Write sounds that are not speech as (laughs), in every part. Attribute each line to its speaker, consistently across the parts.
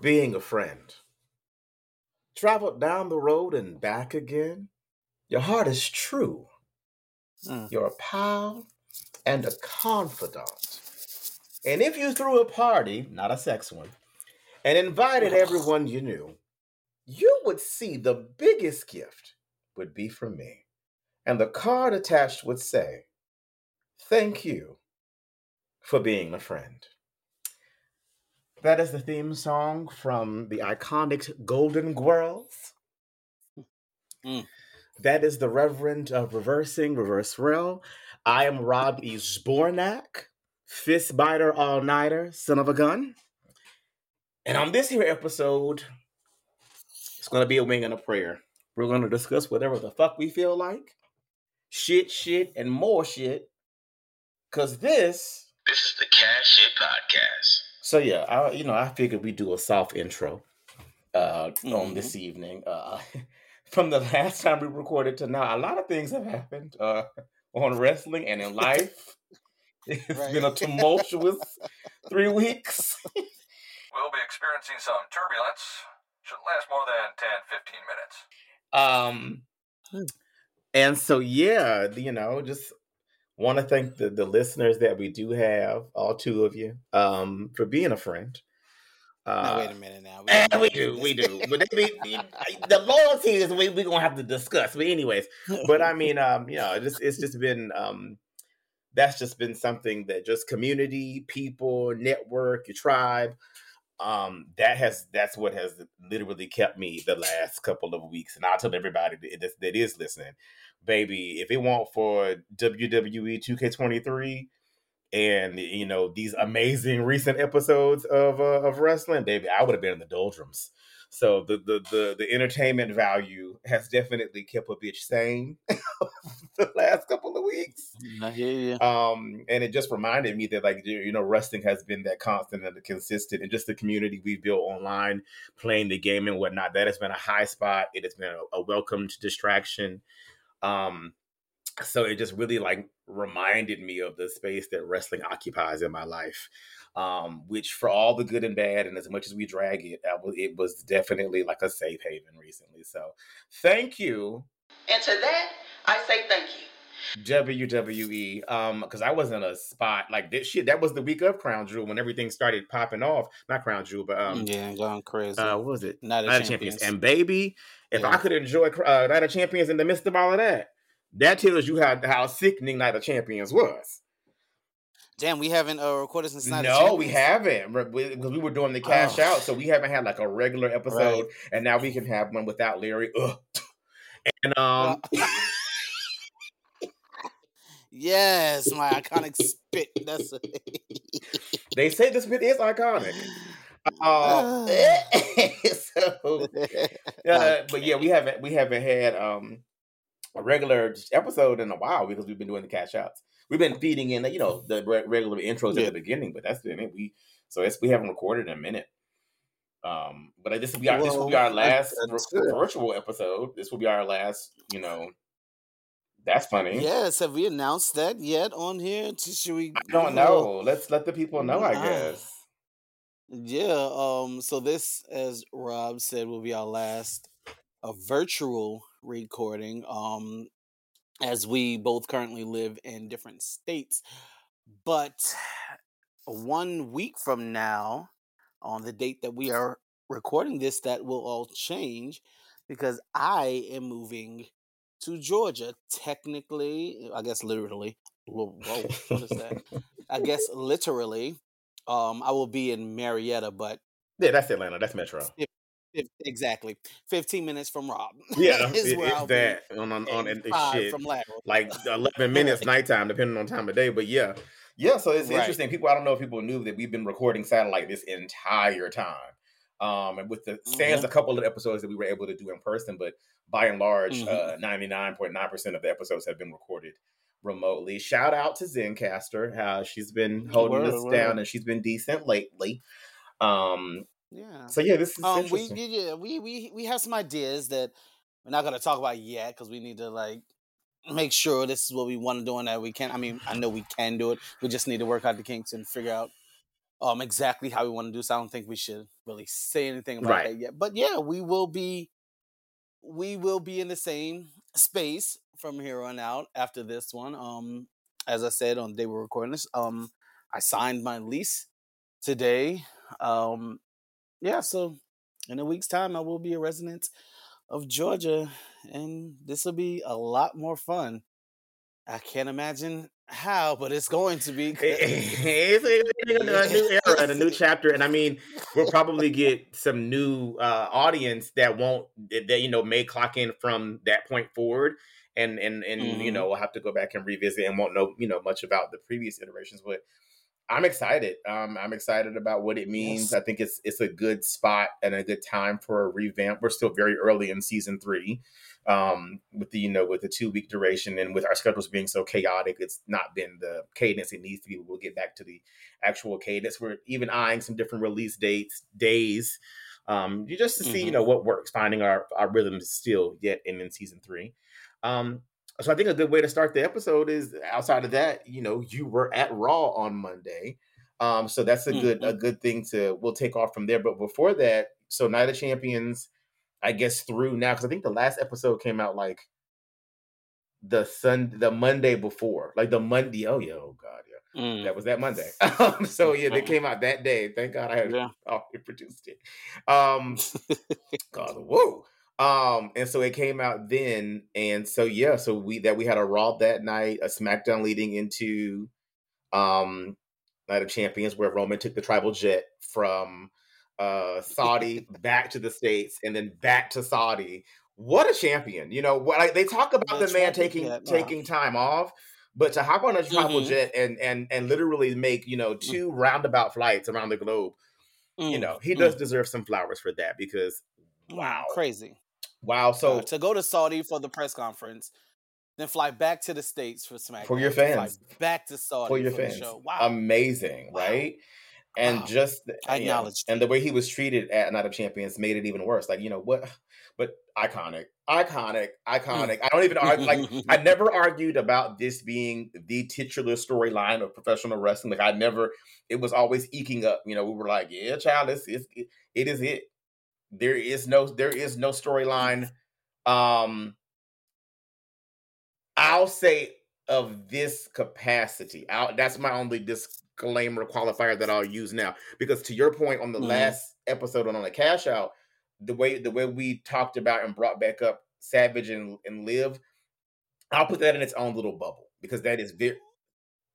Speaker 1: Thank you for being a friend. Traveled down the road and back again. Your heart is true.
Speaker 2: Mm.
Speaker 1: You're a pal and a confidant. And if you threw a party, not a sex one, and invited everyone you knew, you would see the biggest gift would be from me. And the card attached would say, Thank you for being a friend. That is the theme song from the iconic Golden Girls.
Speaker 2: Mm.
Speaker 1: That is the Reverend of Reversing Reverse Rell. I am Rob E. Zbornak, fist biter all nighter, son of a gun. And on this here episode, it's going to be a wing and a prayer. We're going to discuss whatever the fuck we feel like, shit, shit, and more shit. Cause this,
Speaker 3: This is the Cash Shit Podcast.
Speaker 1: So yeah, I, you know, I figured we do a soft intro uh, on
Speaker 2: Mhm.
Speaker 1: this evening. Uh, (laughs) from the last time we recorded to now, a lot of things have happened uh, on wrestling and in life. (laughs) It's
Speaker 2: Right.
Speaker 1: been a (laughs) tumultuous three weeks.
Speaker 4: We'll be experiencing some turbulence. Shouldn't last more than 10, 15 minutes.
Speaker 1: Um,
Speaker 2: Hmm.
Speaker 1: and so yeah, you know, just want to thank the the listeners that we do have, all two of you, um, for being a friend. Uh,
Speaker 2: wait a minute now.
Speaker 1: and we do, we do, but they be, the loyalty is we we gonna have to discuss. But anyways, but I mean, um, you know, just it's just been um, that's just been something that just community, people, network, your tribe, um, that has that's what has literally kept me the last couple of weeks. And I'll tell everybody that- that is listening, baby, if it weren't for WWE 2K23 and you know these amazing recent episodes of uh, of wrestling, baby, I would have been in the doldrums. So the the the the entertainment value has definitely kept a bitch sane (laughs) the last couple of weeks.
Speaker 2: I hear you.
Speaker 1: Um, and it just reminded me that like you know wrestling has been that constant and consistent, and just the community we built online, playing the game and whatnot. That has been a high spot. It has been a, a welcomed distraction. Um, so it just really like reminded me of the space that wrestling occupies in my life um which for all the good and bad and as much as we drag it I was- it was definitely like a safe haven recently so thank you
Speaker 5: And to that, I say thank you.
Speaker 1: WWE um because I was in a spot like this shit that was the week of Crown Jewel when everything started popping off not Crown Jewel but um
Speaker 2: yeah, going crazy.
Speaker 1: uh what was it
Speaker 2: Not of
Speaker 1: Night
Speaker 2: Champions.
Speaker 1: Champions and baby if I could enjoy uh, Night of Champions in the midst of all of that that tells you how how sickening Night of Champions was
Speaker 2: Damn, we haven't uh, recorded since Night of
Speaker 1: no, we haven't because we, were doing the cash
Speaker 2: Oh.
Speaker 1: out, so we haven't had like a regular episode, and now we can have one without Larry. Ugh. And um, (laughs)
Speaker 2: Yes, my iconic spit. That's (laughs)
Speaker 1: they say this bit is iconic. (laughs) (laughs) So, uh, but yeah, we haven't we haven't had um a regular episode in a while because we've been doing the cash outs. We've been feeding in, you know, the re- regular intros at the beginning, but that's been it. We so it's we haven't recorded in a minute. Um, but this will be our this will be our last virtual episode. This will be our last, you know. That's funny.
Speaker 2: yes, have we announced that yet on here? Should we?
Speaker 1: I don't know. Let's let the people know. I guess.
Speaker 2: Yeah. Um. So this, as Rob said, will be our last a virtual recording. Um, as we both currently live in different states, but one week from now, on the date that we are recording this, that will all change because I am moving to Georgia. Technically, I guess literally. Whoa, whoa, what is that? I guess (laughs) literally, um, I will be in Marietta, but
Speaker 1: Yeah, that's Atlanta. That's Metro.
Speaker 2: fif- exactly fifteen minutes from Rob.
Speaker 1: Yeah, (laughs)
Speaker 2: is
Speaker 1: it-
Speaker 2: where
Speaker 1: it's
Speaker 2: I'll
Speaker 1: that on on, on
Speaker 2: and
Speaker 1: shit.
Speaker 2: from lateral.
Speaker 1: like 11 (laughs) minutes nighttime depending on time of day but yeah yeah so it's
Speaker 2: Right.
Speaker 1: interesting people i don't know if people knew that we've been recording satellite this entire time um and with the stands a couple of episodes that we were able to do in person but by and large
Speaker 2: Mhm.
Speaker 1: uh 99.9% of the episodes have been recorded remotely shout out to Zencastr how she's been holding
Speaker 2: Word,
Speaker 1: us
Speaker 2: word.
Speaker 1: down and she's been decent lately um
Speaker 2: Yeah.
Speaker 1: so yeah this is
Speaker 2: Um, we yeah, we we we have some ideas that we're not gonna talk about yet because we need to like make sure this is what we want to do and that we can. I mean, I know we can do it. We just need to work out the kinks and figure out um exactly how we want to do. So I don't think we should really say anything about
Speaker 1: Right.
Speaker 2: that yet. But yeah, we will be we will be in the same space from here on out after this one. Um, as I said on the day we're recording this, um, I signed my lease today. Um, yeah, so in a week's time, I will be a resident of Georgia, and this will be a lot more fun. I can't imagine how, but it's going to be.
Speaker 1: it's a, a new (laughs) era and a new chapter and i mean we'll probably get some new uh audience that won't that, you know may clock in from that point forward and and and you
Speaker 2: Mhm.
Speaker 1: know we'll have to go back and revisit and won't know you know much about the previous iterations but i'm excited. Um i'm excited about what it means.
Speaker 2: Yes.
Speaker 1: i think it's it's a good spot and a good time for a revamp. We're still very early in season three. Um with the you know with the two week duration and with our schedules being so chaotic it's not been the cadence it needs to be. We'll get back to the actual cadence. We're even eyeing some different release dates days um you just to see you
Speaker 2: Mhm.
Speaker 1: know what works. Finding our our rhythms still yet in, in season three um so i think a good way to start the episode is outside of that you know you were at raw on monday um so that's a good a good thing to we'll take off from there but before that so night of champions I guess through now because I think the last episode came out like the sun the Monday before, like the Monday. Oh yeah, oh god, yeah,
Speaker 2: Mm,
Speaker 1: that was that Monday. Um, (laughs) (laughs) so yeah, they
Speaker 2: Mhm.
Speaker 1: came out that day. Thank God I had
Speaker 2: yeah. (laughs)
Speaker 1: already produced it. Um, God, whoa. Um, and so it came out then, and so yeah, so we that we had a Raw that night, a SmackDown leading into um Night of Champions, where Roman took the tribal jet from uh Saudi (laughs) back to the States and then back to Saudi. What a champion! You know, what like they talk about
Speaker 2: The
Speaker 1: the man taking
Speaker 2: jet,
Speaker 1: taking time off, but to hop on a tribal
Speaker 2: Mhm.
Speaker 1: jet and and and literally make you know two roundabout flights around the globe, you
Speaker 2: Mm,
Speaker 1: know, he
Speaker 2: mm,
Speaker 1: does deserve some flowers for that because
Speaker 2: mm,
Speaker 1: wow,
Speaker 2: crazy.
Speaker 1: Wow.
Speaker 2: So
Speaker 1: So
Speaker 2: to go to Saudi for the press conference, then fly back to the states for SmackDown.
Speaker 1: for your fans,
Speaker 2: back to Saudi
Speaker 1: for your
Speaker 2: the
Speaker 1: fans,
Speaker 2: show. Wow,
Speaker 1: amazing,
Speaker 2: wow,
Speaker 1: right? And
Speaker 2: wow.
Speaker 1: just
Speaker 2: I acknowledge
Speaker 1: and the way he was treated at Night of Champions made it even worse. Like you know what, (sighs) but iconic, iconic, mm. iconic. I don't even argue. Like I (laughs) never argued about this being the titular storyline of professional wrestling. Like I never. It was always eking up. You know, we were like, yeah, child, it's, it's it, it is it. There is no there is no storyline. Um, I'll say of this capacity. I'll, that's my only disclaimer qualifier that I'll use now. Because to your point on the
Speaker 2: Mhm.
Speaker 1: last episode on on the cash out, the way the way we talked about and brought back up Savage and, and Live, I'll put that in its own little bubble because that is very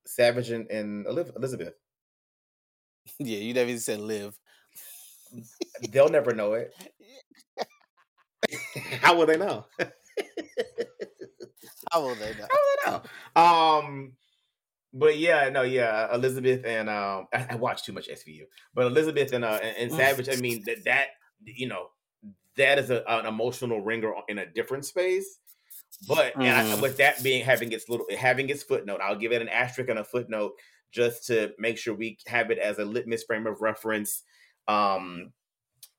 Speaker 1: Savage and, and Elizabeth. (laughs)
Speaker 2: yeah, you never even said live. (laughs)
Speaker 1: They'll never know it. (laughs) How will they know? (laughs)
Speaker 2: How will they know?
Speaker 1: How will they know? Um, but yeah, no, yeah, Elizabeth and um, I, I watch too much SVU, but Elizabeth and uh and, and Savage. I mean that that you know that is a, an emotional ringer in a different space. But and I,
Speaker 2: Mhm.
Speaker 1: with that being having its little having its footnote, I'll give it an asterisk and a footnote just to make sure we have it as a litmus frame of reference. Um,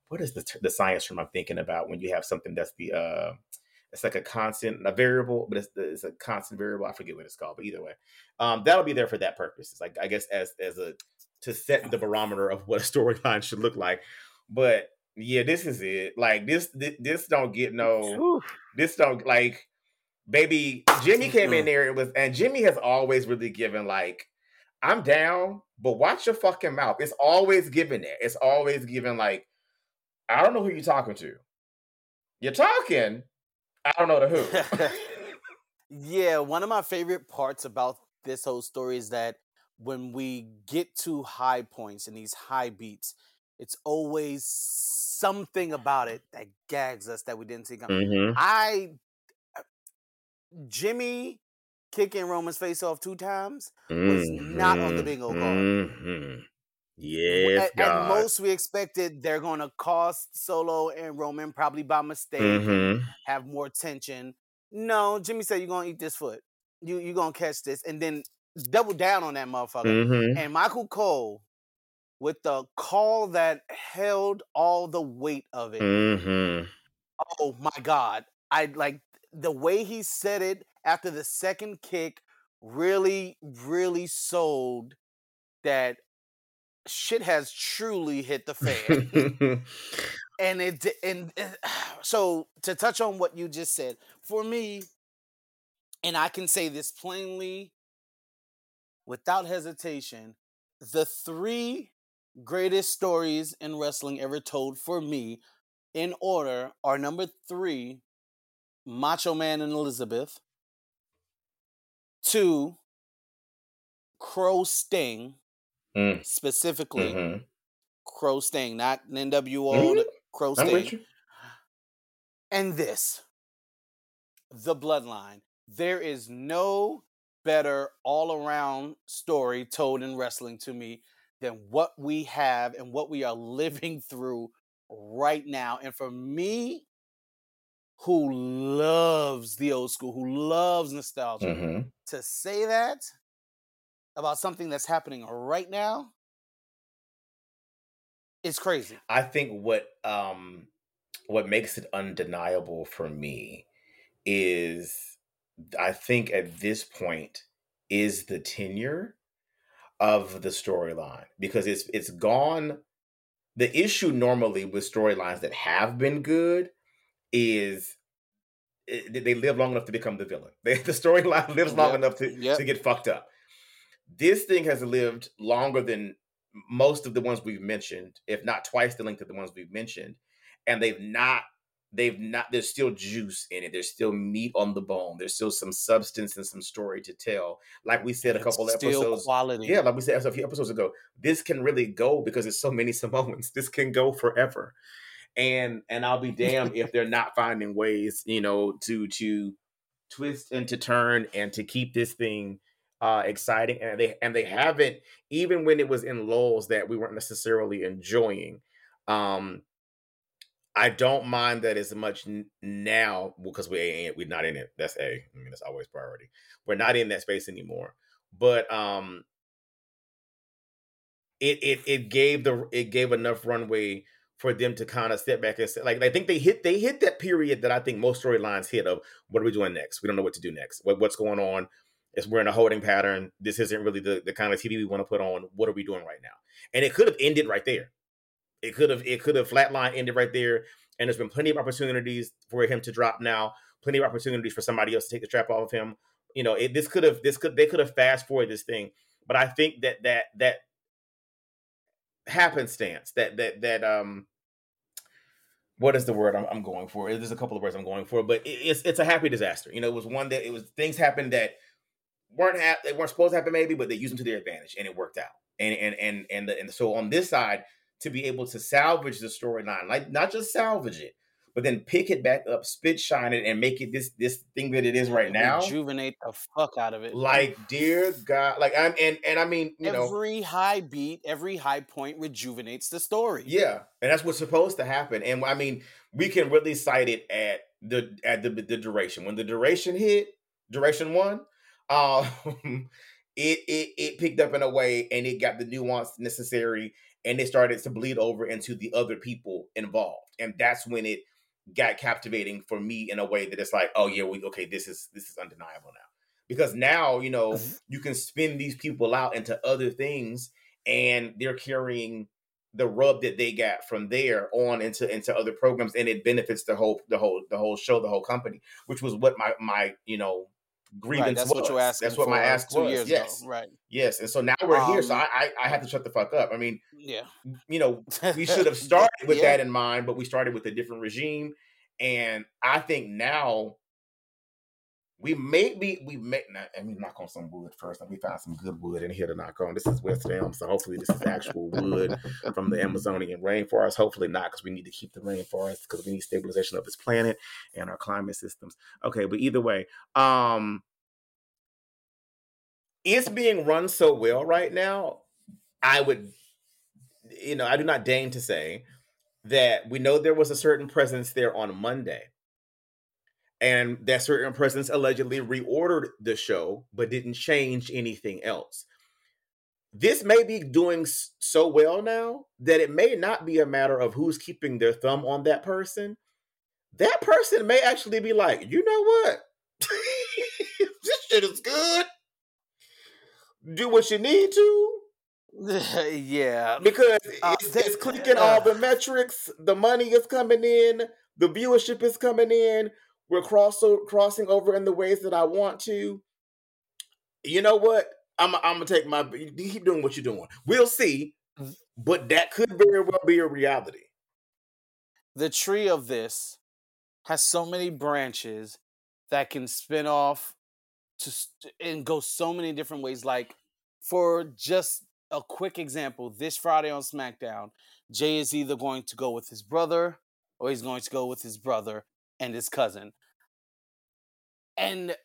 Speaker 1: what is the the science term I'm thinking about when you have something that's the uh it's like a constant, a variable, but it's, it's a constant variable. I forget what it's called, but either way, um, that'll be there for that purpose. It's like I guess as as a to set the barometer of what a storyline should look like. But yeah, this is it. Like this, this, this don't get no. This don't like, baby. Jimmy came in there. It was, and Jimmy has always really given like, I'm down, but watch your fucking mouth. It's always giving that. It's always giving like, I don't know who you're talking to. You're talking. I don't know the who. (laughs)
Speaker 2: yeah, one of my favorite parts about this whole story is that when we get to high points and these high beats, it's always something about it that gags us that we didn't see coming.
Speaker 1: Mhm.
Speaker 2: I Jimmy kicking Roman's face off two times was not on the bingo card.
Speaker 1: Mhm. Yes,
Speaker 2: at, at most, we expected they're going to cost Solo and Roman probably by mistake,
Speaker 1: Mhm.
Speaker 2: have more tension. No, Jimmy said you're going to eat this foot. You you're going to catch this, and then double down on that motherfucker.
Speaker 1: Mhm.
Speaker 2: And Michael Cole, with the call that held all the weight of it.
Speaker 1: Mhm.
Speaker 2: Oh my god! I like the way he said it after the second kick. Really, really sold that shit has truly hit the fan. and it and, and eh, (sighs) so to touch on what you just said, for me, and I can say this plainly without hesitation, the three greatest stories in wrestling ever told for me in order are number three, Macho Man and Elizabeth. Two, Crow Sting,
Speaker 1: Mm.
Speaker 2: specifically
Speaker 1: Mhm.
Speaker 2: Crow Sting, not NWO,
Speaker 1: Mhm.
Speaker 2: Crow Sting. And this, the bloodline. There is no better all around story told in wrestling to me than what we have and what we are living through right now. And for me, who loves the old school, who loves nostalgia,
Speaker 1: Mhm.
Speaker 2: to say that about something that's happening right now is crazy.
Speaker 1: I think what um what makes it undeniable for me is I think at this point is the tenure of the storyline because it's it's gone the issue normally with storylines that have been good is eh, i- they live long enough to become the villain. (laughs) They, the storyline lives long
Speaker 2: Yep,
Speaker 1: enough to,
Speaker 2: yep.
Speaker 1: to get fucked up. This thing has lived longer than most of the ones we've mentioned, if not twice the length of the ones we've mentioned, and they've not they've not there's still juice in it there's still meat on the bone there's still some substance and some story to tell like we said a couple episodes
Speaker 2: quality.
Speaker 1: yeah like we said a few episodes ago this can really go because there's so many samoans this can go forever and and i'll be damned if they're not finding ways you know to to twist and to turn and to keep this thing uh exciting and they and they haven't even when it was in lulls that we weren't necessarily enjoying um I don't mind that as much now because we ain't we're not in it. That's a. I mean, that's always priority. We're not in that space anymore. But um, it it it gave the it gave enough runway for them to kind of step back and say, like I think they hit they hit that period that I think most storylines hit of what are we doing next? We don't know what to do next. What what's going on? We're in a holding pattern. This isn't really the the kind of TV we want to put on. What are we doing right now? And it could have ended right there. It could have it could have flatline ended right there. And there's been plenty of opportunities for him to drop now. Plenty of opportunities for somebody else to take the strap off of him. You know, it, this could have this could they could have fast forwarded this thing. But I think that that that happenstance that that that um what is the word I'm, I'm going for? There's a couple of words I'm going for, but it, it's it's a happy disaster. You know, it was one that it was things happened that weren't hap- they weren't supposed to happen maybe, but they used them to their advantage and it worked out. And and and and the, and so on this side to be able to salvage the storyline, like not just salvage it, but then pick it back up, spit shine it, and make it this this thing that it is right now.
Speaker 2: rejuvenate the fuck out of it.
Speaker 1: Like dear God, like I'm and and I mean you know
Speaker 2: every high beat, every high point rejuvenates the story.
Speaker 1: Yeah, and that's what's supposed to happen. And I mean, we can really cite it at the at the the duration. When the duration hit, duration one, (laughs) um, it it it picked up in a way, and it got the nuance necessary, and it started to bleed over into the other people involved, and that's when it got captivating for me in a way that it's like, oh yeah, we okay, this is this is undeniable now, because now you know mm-hmm. you can spin these people out into other things, and they're carrying the rub that they got from there on into into other programs and it benefits the whole the whole the whole show the whole company which was what my my you know grievance
Speaker 2: Right, that's
Speaker 1: was
Speaker 2: what you asked.
Speaker 1: that's what my ask
Speaker 2: two
Speaker 1: was
Speaker 2: years
Speaker 1: yes
Speaker 2: ago. Right.
Speaker 1: yes and so now we're here so
Speaker 2: Um,
Speaker 1: I, I i have to shut the fuck up i mean
Speaker 2: Yeah.
Speaker 1: you know we should have (laughs) started with
Speaker 2: Yeah.
Speaker 1: that in mind but we started with a different regime and i think now we may be we may not I mean knock on some wood first. Let me find some good wood in here to knock on. This is West Elm, so hopefully this is actual wood from the Amazonian rainforest. Hopefully not, because we need to keep the rainforest because we need stabilization of this planet and our climate systems. Okay, but either way, um it's being run so well right now. I would you know, I do not deign to say that we know there was a certain presence there on Monday and that certain presence allegedly reordered the show but didn't change anything else this may be doing so well now that it may not be a matter of who's keeping their thumb on that person that person may actually be like you know what (laughs) this shit is good do what you need to (laughs)
Speaker 2: yeah,
Speaker 1: because
Speaker 2: Uh,
Speaker 1: it's, it's clicking all
Speaker 2: uh.
Speaker 1: the metrics. The money is coming in. The viewership is coming in. We're cross crossing over in the ways that I want to. You know what? I'm I'm gonna take my. Keep doing what you're doing. We'll see, but that could very well be a reality.
Speaker 2: the tree of this has so many branches that can spin off to st- and go so many different ways. Like for just a quick example, this Friday on SmackDown, Jey is either going to go with his brother or he's going to go with his brother and his cousin. And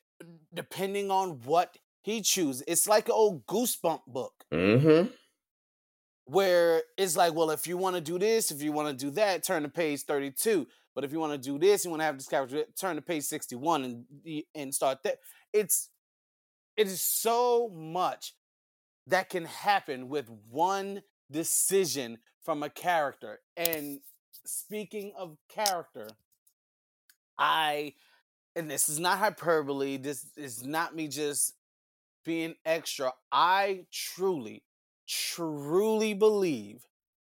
Speaker 2: depending on what he chooses, it's like an old goosebump book
Speaker 1: Mm-hmm.
Speaker 2: where it's like, well, if you want to do this, if you want to do that, turn to page 32. But if you want to do this, you want to have this character, turn to page 61 and and start that. It's it is so much that can happen with one decision from a character. And speaking of character, I and this is not hyperbole, this is not me just being extra. I truly truly believe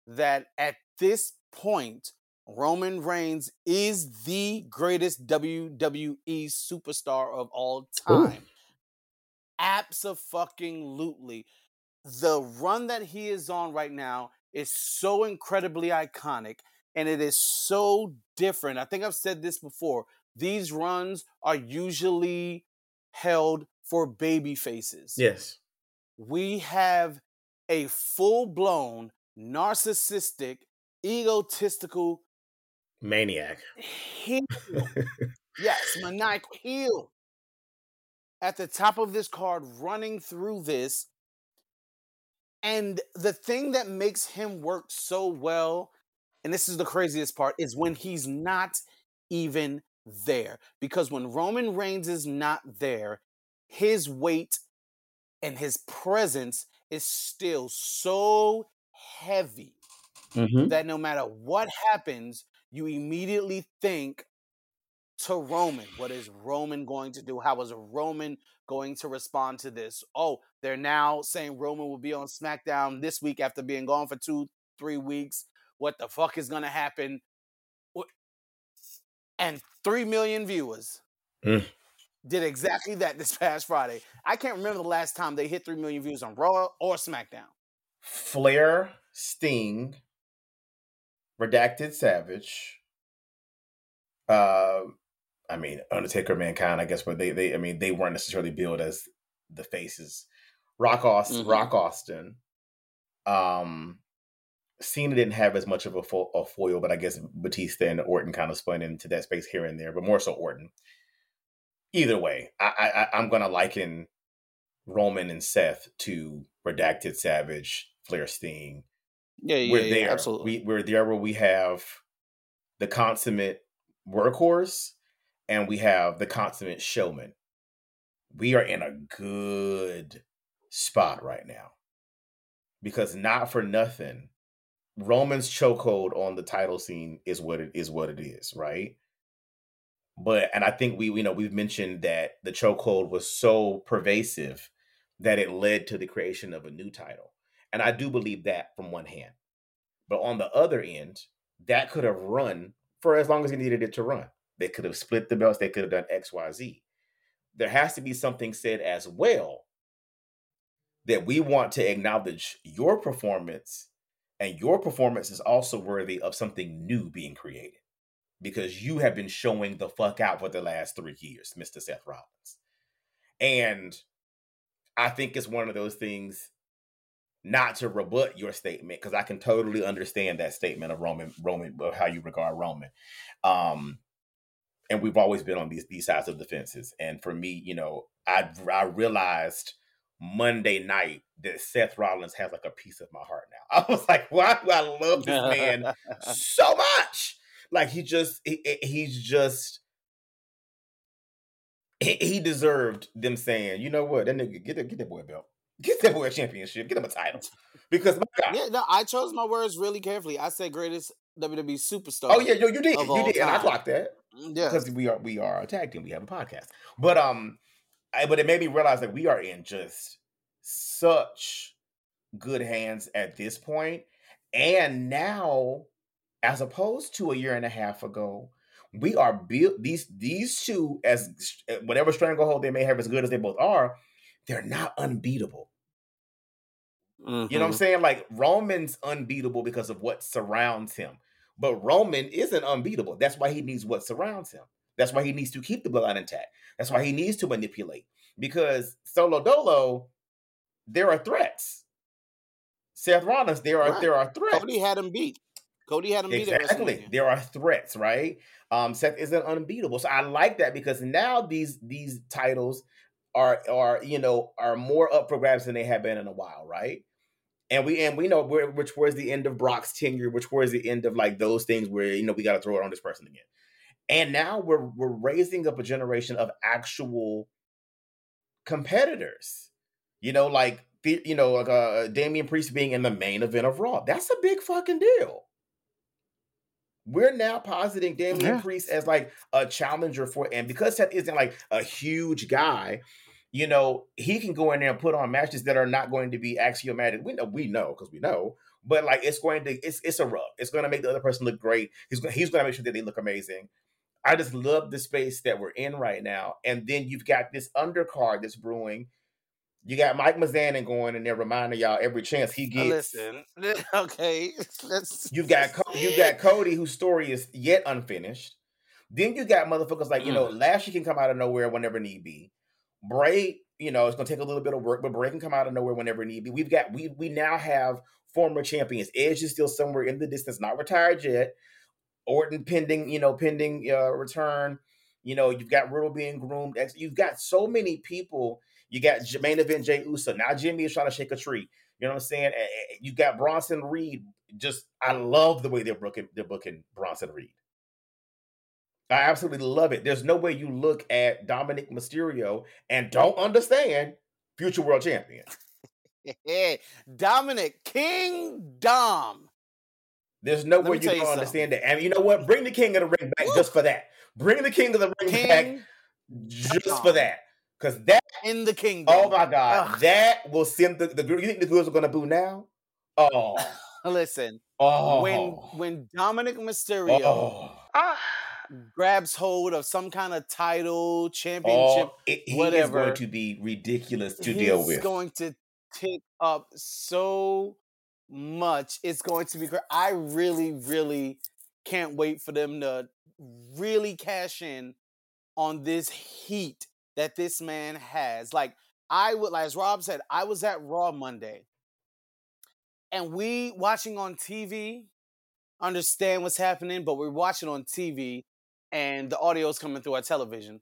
Speaker 2: that at this point, Roman Reigns is the greatest WWE superstar of all time. Absolutely. The run that he is on right now is so incredibly iconic and it is so different. I think I've said this before. These runs are usually held for baby faces
Speaker 1: Yes.
Speaker 2: we have a full blown narcissistic, egotistical
Speaker 1: Maniac.
Speaker 2: heel. (laughs) yes, maniacal heel. At the top of this card, running through this. And the thing that makes him work so well, and this is the craziest part, is when he's not even there. Because when Roman Reigns is not there, his weight and his presence is still so heavy
Speaker 1: Mm-hmm.
Speaker 2: that no matter what happens, you immediately think to Roman. What is Roman going to do? How is Roman going to respond to this? Oh, they're now saying Roman will be on SmackDown this week after being gone for two, three weeks. What the fuck is going to happen? And three million viewers
Speaker 1: Mm.
Speaker 2: did exactly that this (laughs) past Friday. I can't remember the last time they hit three million views on Raw or SmackDown.
Speaker 1: Flair, Sting, Redacted Savage. Uh, I mean Undertaker, Mankind. I guess, but they they I mean they weren't necessarily billed as the faces. Rock Austin,
Speaker 2: Mhm.
Speaker 1: Rock Austin. Um, Cena didn't have as much of a, fo- a foil, but I guess Batista and Orton kind of spun into that space here and there, but more so Orton. Either way, I, I I'm gonna liken Roman and Seth to Redacted Savage, Flair, Sting,
Speaker 2: Yeah, yeah,
Speaker 1: we're
Speaker 2: yeah,
Speaker 1: there.
Speaker 2: absolutely.
Speaker 1: We, we're there where we have the consummate workhorse and we have the consummate showman. We are in a good spot right now because not for nothing, Roman's chokehold on the title scene is what it is. What it is, right? But and I think we, you know, we've mentioned that the chokehold was so pervasive that it led to the creation of a new title. And I do believe that from one hand. But on the other end, that could have run for as long as he needed it to run. They could have split the belts, they could have done XYZ. There has to be something said as well that we want to acknowledge your performance, and your performance is also worthy of something new being created because you have been showing the fuck out for the last three years, Mr. Seth Rollins. And I think it's one of those things not to rebut your statement because I can totally understand that statement of Roman Roman of how you regard Roman. Um and we've always been on these these sides of the fences. And for me, you know, I I realized Monday night that Seth Rollins has like a piece of my heart now. (laughs) I was like, why do I love this man (laughs) so much? Like he just he, he- he's just he, he deserved them saying, you know what, that nigga get that, get that boy a belt. (laughs) Get that boy a championship. Get him a title. Because my God.
Speaker 2: Yeah, no, I chose my words really carefully. I said greatest WWE superstar.
Speaker 1: Oh yeah, yo, you did. You did. And I
Speaker 2: time.
Speaker 1: clocked that.
Speaker 2: Yeah.
Speaker 1: Because we are we are a tag team. We have a podcast. But um I, but it made me realize that we are in just such good hands at this point. And now, as opposed to a year and a half ago, we are built these these two as whatever stranglehold they may have as good as they both are, they're not unbeatable.
Speaker 2: Mm-hmm.
Speaker 1: You know what I'm saying? Like Roman's unbeatable because of what surrounds him. But Roman isn't unbeatable. That's why he needs what surrounds him. That's why he needs to keep the bloodline intact. That's why he needs to manipulate. Because Solo Dolo, there are threats. Seth Rollins, there are
Speaker 2: Right.
Speaker 1: there are threats.
Speaker 2: Cody had him beat. Cody had him beat
Speaker 1: Exactly.
Speaker 2: WrestleMania.
Speaker 1: There are threats, right? Um, Seth isn't unbeatable. So I like that because now these these titles are are you know are more up for grabs than they have been in a while, right? And we and we know which was the end of Brock's tenure, which was the end of like those things where you know we got to throw it on this person again. And now we're we're raising up a generation of actual competitors. You know, like the, you know, like uh, Damian Priest being in the main event of Raw. That's a big fucking deal. We're now positing Damian
Speaker 2: Yeah.
Speaker 1: Priest as like a challenger for, and because Seth isn't like a huge guy, you know, he can go in there and put on matches that are not going to be axiomatic. We know, we know because we know, but like it's going to, it's it's a rub. It's going to make the other person look great. He's he's going to make sure that they look amazing. I just love the space that we're in right now. And then you've got this undercard that's brewing. You got Mike Mizanin going in there reminding y'all every chance he gets.
Speaker 2: Listen, (laughs) okay, (laughs) let's.
Speaker 1: You've got Co- you got Cody, whose story is yet unfinished. Then you got motherfuckers like you know mm. Lashley can come out of nowhere whenever need be. Bray, you know, it's gonna take a little bit of work, but Bray can come out of nowhere whenever need be. We've got we we now have former champions. Edge is still somewhere in the distance, not retired yet. Orton pending, you know, pending uh, return. You know, you've got Riddle being groomed. You've got so many people. You got main event Jey Uso. Now Jimmy is trying to shake a tree. You know what I'm saying? You got Bronson Reed. Just I love the way they're booking they're booking Bronson Reed. I absolutely love it. There's no way you look at Dominik Mysterio and don't understand future world champion. (laughs)
Speaker 2: Dominik King Dom.
Speaker 1: There's no
Speaker 2: Let
Speaker 1: way you don't understand that. And you know what? Bring the king of the ring back
Speaker 2: Woo.
Speaker 1: just for that. Bring the king of the ring back just for that. Because that,
Speaker 2: in the oh kingdom.
Speaker 1: oh my God,
Speaker 2: Ugh.
Speaker 1: that will send the, the. You think the girls are going to boo now? Oh, (laughs)
Speaker 2: Listen,
Speaker 1: oh.
Speaker 2: when when Dominik Mysterio
Speaker 1: oh, (sighs)
Speaker 2: grabs hold of some kind of title, championship,
Speaker 1: oh, it, he is going to be ridiculous to deal with.
Speaker 2: He's going to tick up so much. It's going to be great. I really, really can't wait for them to really cash in on this heat that this man has. Like I would, like as Rob said, I was at Raw Monday, and we watching on TV understand what's happening, but we're watching on TV, and the audio is coming through our television.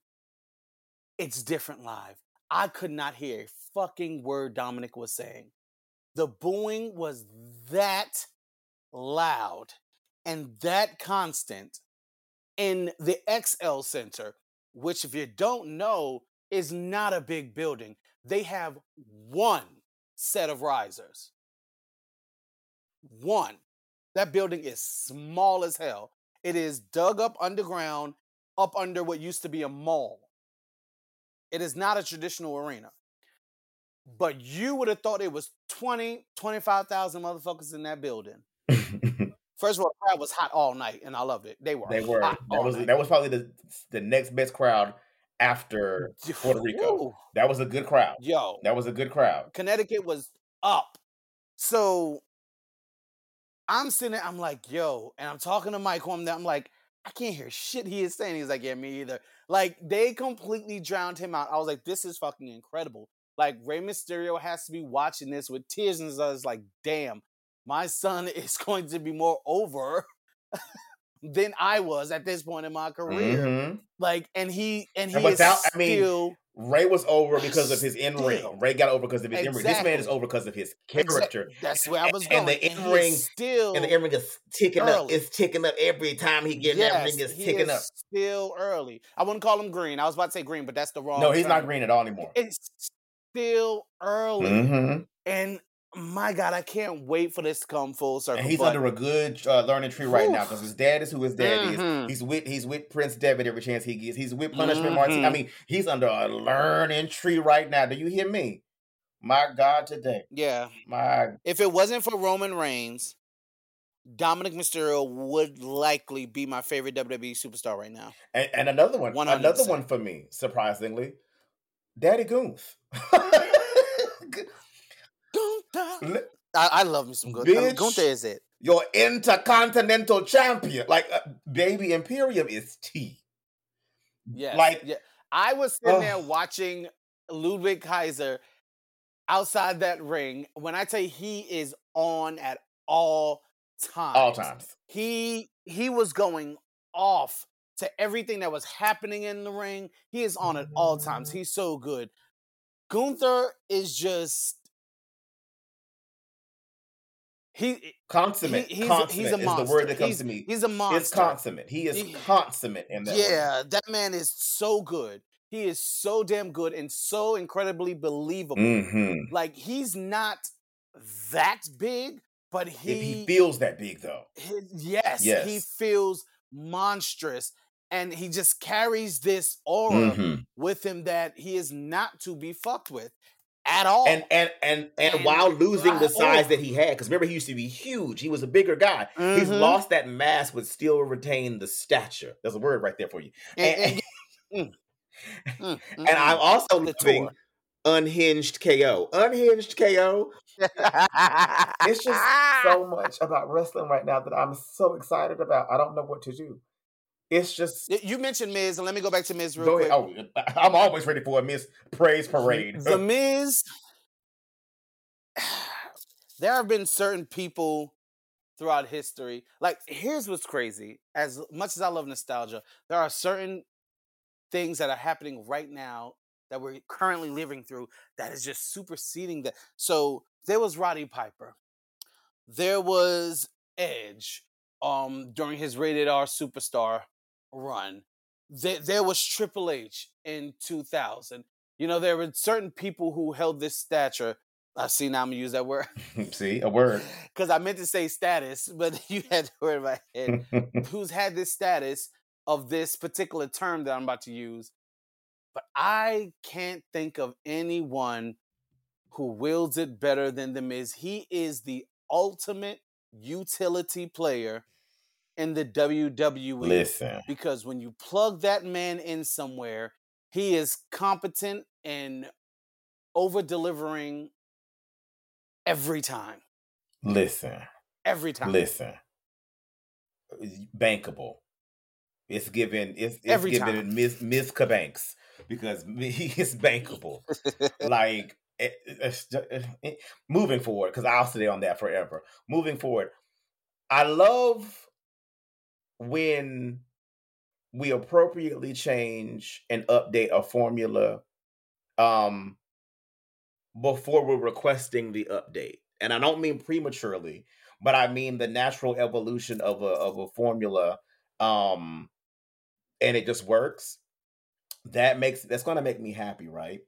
Speaker 2: It's different live. I could not hear a fucking word Dominik was saying. The booing was that loud and that constant in the XL Center, which, if you don't know, is not a big building. They have one set of risers. One. That building is small as hell. It is dug up underground, up under what used to be a mall. It is not a traditional arena. But you would have thought it was 20, 25,000 motherfuckers in that building. (laughs) First of all, the crowd was hot all night, and I loved it. They were.
Speaker 1: they were.
Speaker 2: hot
Speaker 1: That was
Speaker 2: night.
Speaker 1: that was probably the the next best crowd after (laughs) Puerto Rico.
Speaker 2: Woo.
Speaker 1: That was a good crowd.
Speaker 2: Yo,
Speaker 1: That was a good crowd.
Speaker 2: Connecticut was up. So I'm sitting there, I'm like, yo, and I'm talking to Mike that. I'm like, I can't hear shit he is saying. He's like, yeah, me either. Like, they completely drowned him out. I was like, this is fucking incredible. Like, Rey Mysterio has to be watching this with tears in his eyes, like, damn, my son (laughs) is going to be more over than I was at this point in my career.
Speaker 1: Mhm.
Speaker 2: Like, and he and he
Speaker 1: And without-
Speaker 2: is
Speaker 1: I mean,
Speaker 2: still
Speaker 1: Rey was over (laughs) because of his in ring. Rey got over because of his in ring. This man is over because of his character.
Speaker 2: That's where I was going.
Speaker 1: And the
Speaker 2: he is
Speaker 1: in-ring-
Speaker 2: still
Speaker 1: And the in ring is ticking up.
Speaker 2: Early.
Speaker 1: It's ticking up every time he gets in that ring. Is
Speaker 2: he
Speaker 1: ticking up.
Speaker 2: Still early. I wouldn't call him green. I was about to say green, but that's the wrong.
Speaker 1: No, he's not green at all anymore.
Speaker 2: It's still early,
Speaker 1: Mm-hmm.
Speaker 2: and my God, I can't wait for this to come full circle.
Speaker 1: And he's
Speaker 2: but
Speaker 1: under a good uh, learning tree right now because his dad is who his dad
Speaker 2: Mhm.
Speaker 1: is. He's with he's with Prince Devitt every chance he gets. He's with Punishment Martinez. I mean, he's under a learning tree right now. Do you hear me? My God, today.
Speaker 2: Yeah.
Speaker 1: My
Speaker 2: If it wasn't for Roman Reigns, Dominik Mysterio would likely be my favorite WWE superstar right now.
Speaker 1: and, and another one, another
Speaker 2: 100%.
Speaker 1: one for me, surprisingly, Daddy Goons.
Speaker 2: Gunther. I, I love me some Gunther.
Speaker 1: Bitch.
Speaker 2: Gunther is it.
Speaker 1: Your intercontinental champion, like uh, baby Imperium, is T.
Speaker 2: Yeah.
Speaker 1: Like-
Speaker 2: yeah. I was sitting there watching Ludwig Kaiser outside that ring. When I tell you he is on at all times.
Speaker 1: All times.
Speaker 2: He he was going off to everything that was happening in the ring. He is on at all times. He's so good. Gunther is just he
Speaker 1: Consummate.
Speaker 2: he- he's,
Speaker 1: consummate
Speaker 2: he's a
Speaker 1: is
Speaker 2: monster.
Speaker 1: the word that comes
Speaker 2: he's,
Speaker 1: to me.
Speaker 2: He's a monster.
Speaker 1: It's consummate. He is
Speaker 2: He-
Speaker 1: consummate in that. word.
Speaker 2: Yeah, that man is so good. He is so damn good and so incredibly believable.
Speaker 1: Mhm.
Speaker 2: Like he's not that big, but
Speaker 1: If
Speaker 2: he,
Speaker 1: he feels that big though.
Speaker 2: his- yes, he feels monstrous and he just carries this aura
Speaker 1: Mhm.
Speaker 2: with him that he is not to be fucked with at all.
Speaker 1: And and and and,
Speaker 2: And-
Speaker 1: while losing the size
Speaker 2: oh.
Speaker 1: that he had, because remember he used to be huge. He was a bigger guy. He's
Speaker 2: Mhm.
Speaker 1: lost that mass, but still retain the stature. There's a word right there for you.
Speaker 2: and,
Speaker 1: And,
Speaker 2: and- Mm, (laughs) mm,
Speaker 1: I'm
Speaker 2: mm.
Speaker 1: also
Speaker 2: The
Speaker 1: loving unhinged KO. Unhinged KO. It's just (laughs) so much about wrestling right now that I'm so excited about. I don't know what to do. It's just
Speaker 2: You mentioned Miz, and let me go back to Miz real quick.
Speaker 1: Oh, (laughs) I'm always ready for a Miz Praise Parade.
Speaker 2: The (laughs) Miz. There have been certain people throughout history. Like, here's what's crazy. As much as I love nostalgia, there are certain things that are happening right now that we're currently living through that is just superseding that. So there was Roddy Piper. There was Edge um during his rated R superstar run. There, there was Triple H in 2000. You know, there were certain people who held this stature. I see now I'm gonna use that word (laughs)
Speaker 1: See a word. (laughs)
Speaker 2: because I meant to say status, but (laughs) you had the word in my head. Who's had this status of this particular term that I'm about to use? But I can't think of anyone who wields it better than the Miz. He is the ultimate utility player in the WWE
Speaker 1: Listen,
Speaker 2: because when you plug that man in somewhere, he is competent and over delivering every time.
Speaker 1: listen,
Speaker 2: Every time.
Speaker 1: listen. Bankable. It's given. It's, it's
Speaker 2: Every
Speaker 1: given
Speaker 2: time.
Speaker 1: Miss Miss Cabanks because (laughs) he is bankable. (laughs) like it, it's ju- it- moving forward because I'll stay on that forever. Moving forward, I love when we appropriately change and update a formula um before we're requesting the update. And I don't mean prematurely, but I mean the natural evolution of a of a formula um and it just works. That makes that's going to make me happy, right?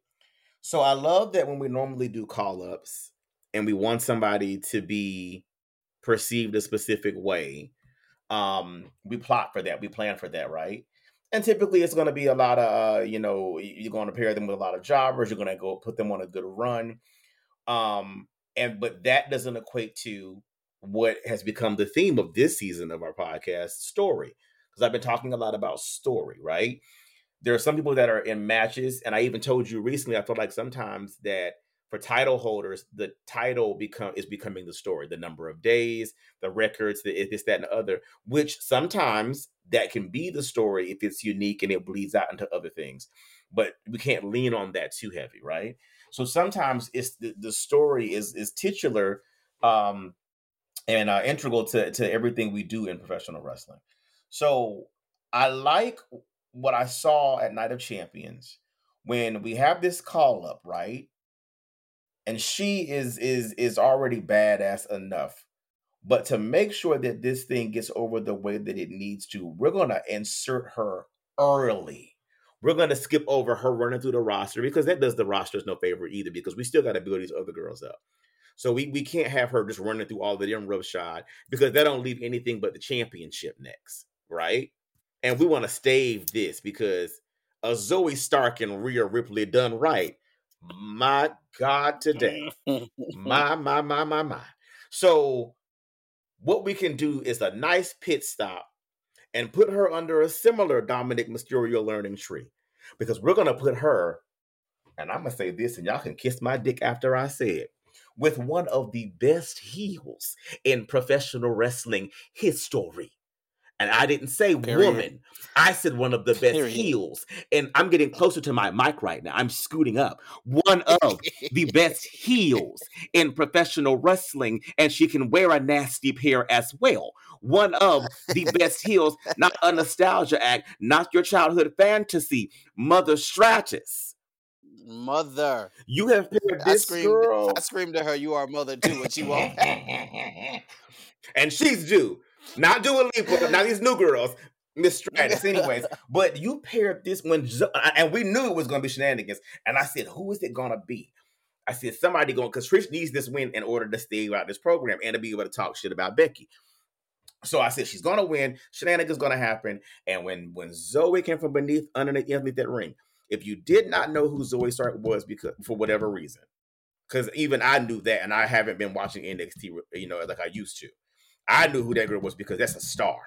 Speaker 1: So I love that when we normally do call ups and we want somebody to be perceived a specific way, um, we plot for that, we plan for that, right? And typically it's going to be a lot of, uh, you know, you're going to pair them with a lot of jobbers. You're going to go put them on a good run. Um, and but that doesn't equate to what has become the theme of this season of our podcast story. Because I've been talking a lot about story, right? there are some people that are in matches, and I even told you recently. I feel like sometimes that for title holders, the title become is becoming the story. The number of days, the records, the this, that, and the other. Which sometimes that can be the story if it's unique and it bleeds out into other things. But we can't lean on that too heavy, right? So sometimes it's the, the story is is titular um, and uh, integral to to everything we do in professional wrestling. So I like what I saw at Night of Champions when we have this call up, right? And she is is is already badass enough. But to make sure that this thing gets over the way that it needs to, we're gonna insert her early. We're gonna skip over her running through the roster because that does the rosters no favor either, because we still gotta build these other girls up. So we, we can't have her just running through all the them roughshod because that don't leave anything but the championship next, right? And we want to stave this because a Zoey Stark and Rhea Ripley done right My God, today. my, (laughs) my, my, my, my. So, what we can do is a nice pit stop and put her under a similar Dominik Mysterio learning tree because we're going to put her, and I'm going to say this, and y'all can kiss my dick after I say it, with one of the best heels in professional wrestling history. And I didn't say
Speaker 2: Period.
Speaker 1: woman. I said one of the best
Speaker 2: Period.
Speaker 1: heels. And I'm getting closer to my mic right now. I'm scooting up. One of the (laughs) best heels in professional wrestling, and she can wear a nasty pair as well. One of the (laughs) best heels, not a nostalgia act, not your childhood fantasy, Mother Stratus.
Speaker 2: Mother.
Speaker 1: You have paired
Speaker 2: I
Speaker 1: this
Speaker 2: screamed
Speaker 1: girl,
Speaker 2: I screamed at her, you are mother too, and she won't. (laughs)
Speaker 1: and she's due. Not Dua Lipa, not these new girls, Miss Stratus. (laughs) Anyways, but you paired this when, and we knew it was going to be shenanigans. And I said, who is it going to be? I said, somebody going, because Trish needs this win in order to stay out this program and to be able to talk shit about Becky. So I said, she's going to win. Shenanigans going to happen. And when when Zoey came from beneath, underneath, underneath that ring, if you did not know who Zoey Stark was because for whatever reason, because even I knew that, and I haven't been watching NXT, you know, like I used to. I knew who that girl was because that's a star.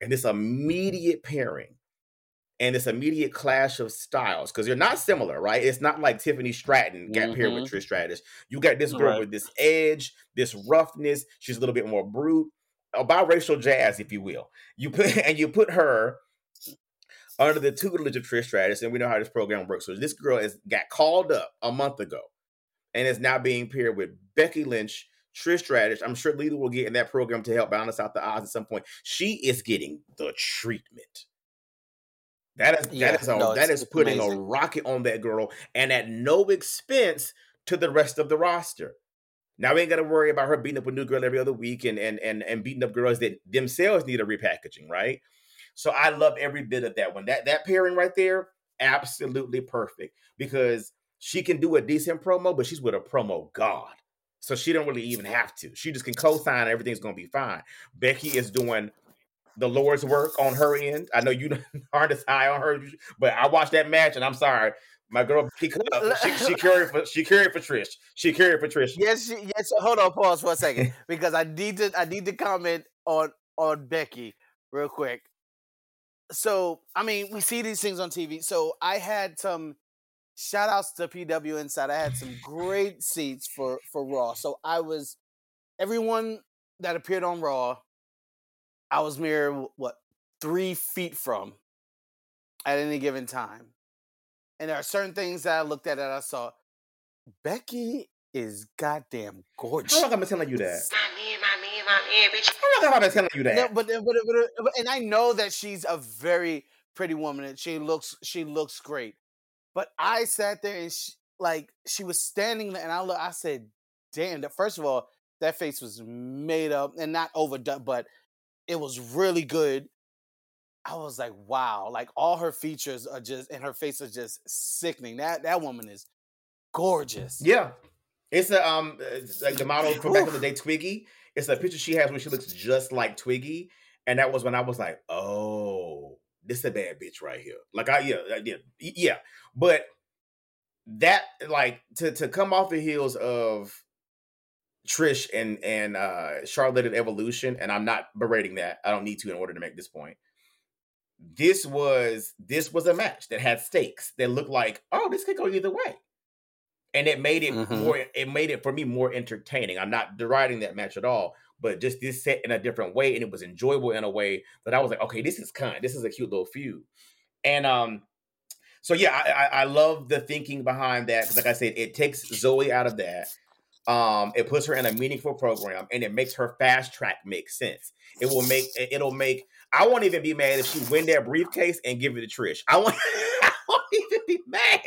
Speaker 1: And this immediate pairing and this immediate clash of styles, because they're not similar, right? It's not like Tiffany Stratton got paired with mm-hmm. Trish Stratus. You got this girl
Speaker 2: Right.
Speaker 1: with this edge, this roughness. She's a little bit more brute, a biracial jazz, if you will. You put (laughs) and you put her under the tutelage of Trish Stratus, and we know how this program works. So this girl has got called up a month ago and is now being paired with Becky Lynch, Trish Stratus. I'm sure Lita will get in that program to help balance out the odds at some point. She is getting the treatment. That is
Speaker 2: Yeah,
Speaker 1: that is a,
Speaker 2: no,
Speaker 1: that is putting a rocket on that girl, and at no expense to the rest of the roster. Now we ain't got to worry about her beating up a new girl every other week and and and and beating up girls that themselves need a repackaging, right? So I love every bit of that one. That that pairing right there, absolutely perfect because she can do a decent promo, but she's with a promo god. So she don't really even have to. She just can co-sign everything's gonna be fine. Becky is doing the Lord's work on her end. I know you aren't as high on her, but I watched that match and I'm sorry. My girl, she, (laughs) she, she carried for she carried for Trish. She carried for Trish.
Speaker 2: Yes, she, yes. Hold on, pause for a second (laughs) because I need to. I need to comment on on Becky real quick. So, I mean, we see these things on TV. So, I had some shout outs to PW Inside. I had some great seats for for Raw. So, I was everyone that appeared on Raw. I was mere what three feet from at any given time, and there are certain things that I looked at and I saw. Becky is goddamn gorgeous.
Speaker 1: How long have I been telling you that?
Speaker 5: My man, my man, my man, bitch.
Speaker 1: How long have I been telling you that?
Speaker 2: No, but, but, but, but and I know that she's a very pretty woman and she looks she looks great. But I sat there and she, like she was standing there and I look, I said, "Damn!" That first of all, that face was made up and not overdone, but it was really good. I was like, "Wow!" Like all her features are just and her face is just sickening. That that woman is gorgeous.
Speaker 1: Yeah. It's a um it's like the model from back in the day, Twiggy. It's a picture she has where she looks just like Twiggy. And that was when I was like, oh, this is a bad bitch right here. Like I yeah, I did. Yeah. But that like to to come off the heels of Trish and and uh Charlotte at Evolution, and I'm not berating that. I don't need to in order to make this point. This was this was a match that had stakes that looked like, oh, this could go either way and it made it
Speaker 2: Mhm.
Speaker 1: more it made it for me more entertaining i'm not deriding that match at all but just this set in a different way and it was enjoyable in a way that i was like okay this is kind. This is a cute little feud. And um so yeah i i, I love the thinking behind that 'cause like i said it takes zoe out of that um it puts her in a meaningful program and it makes her fast track make sense. It will make it- it'll make i won't even be mad if she win that briefcase and give it to trish. I even (laughs) be mad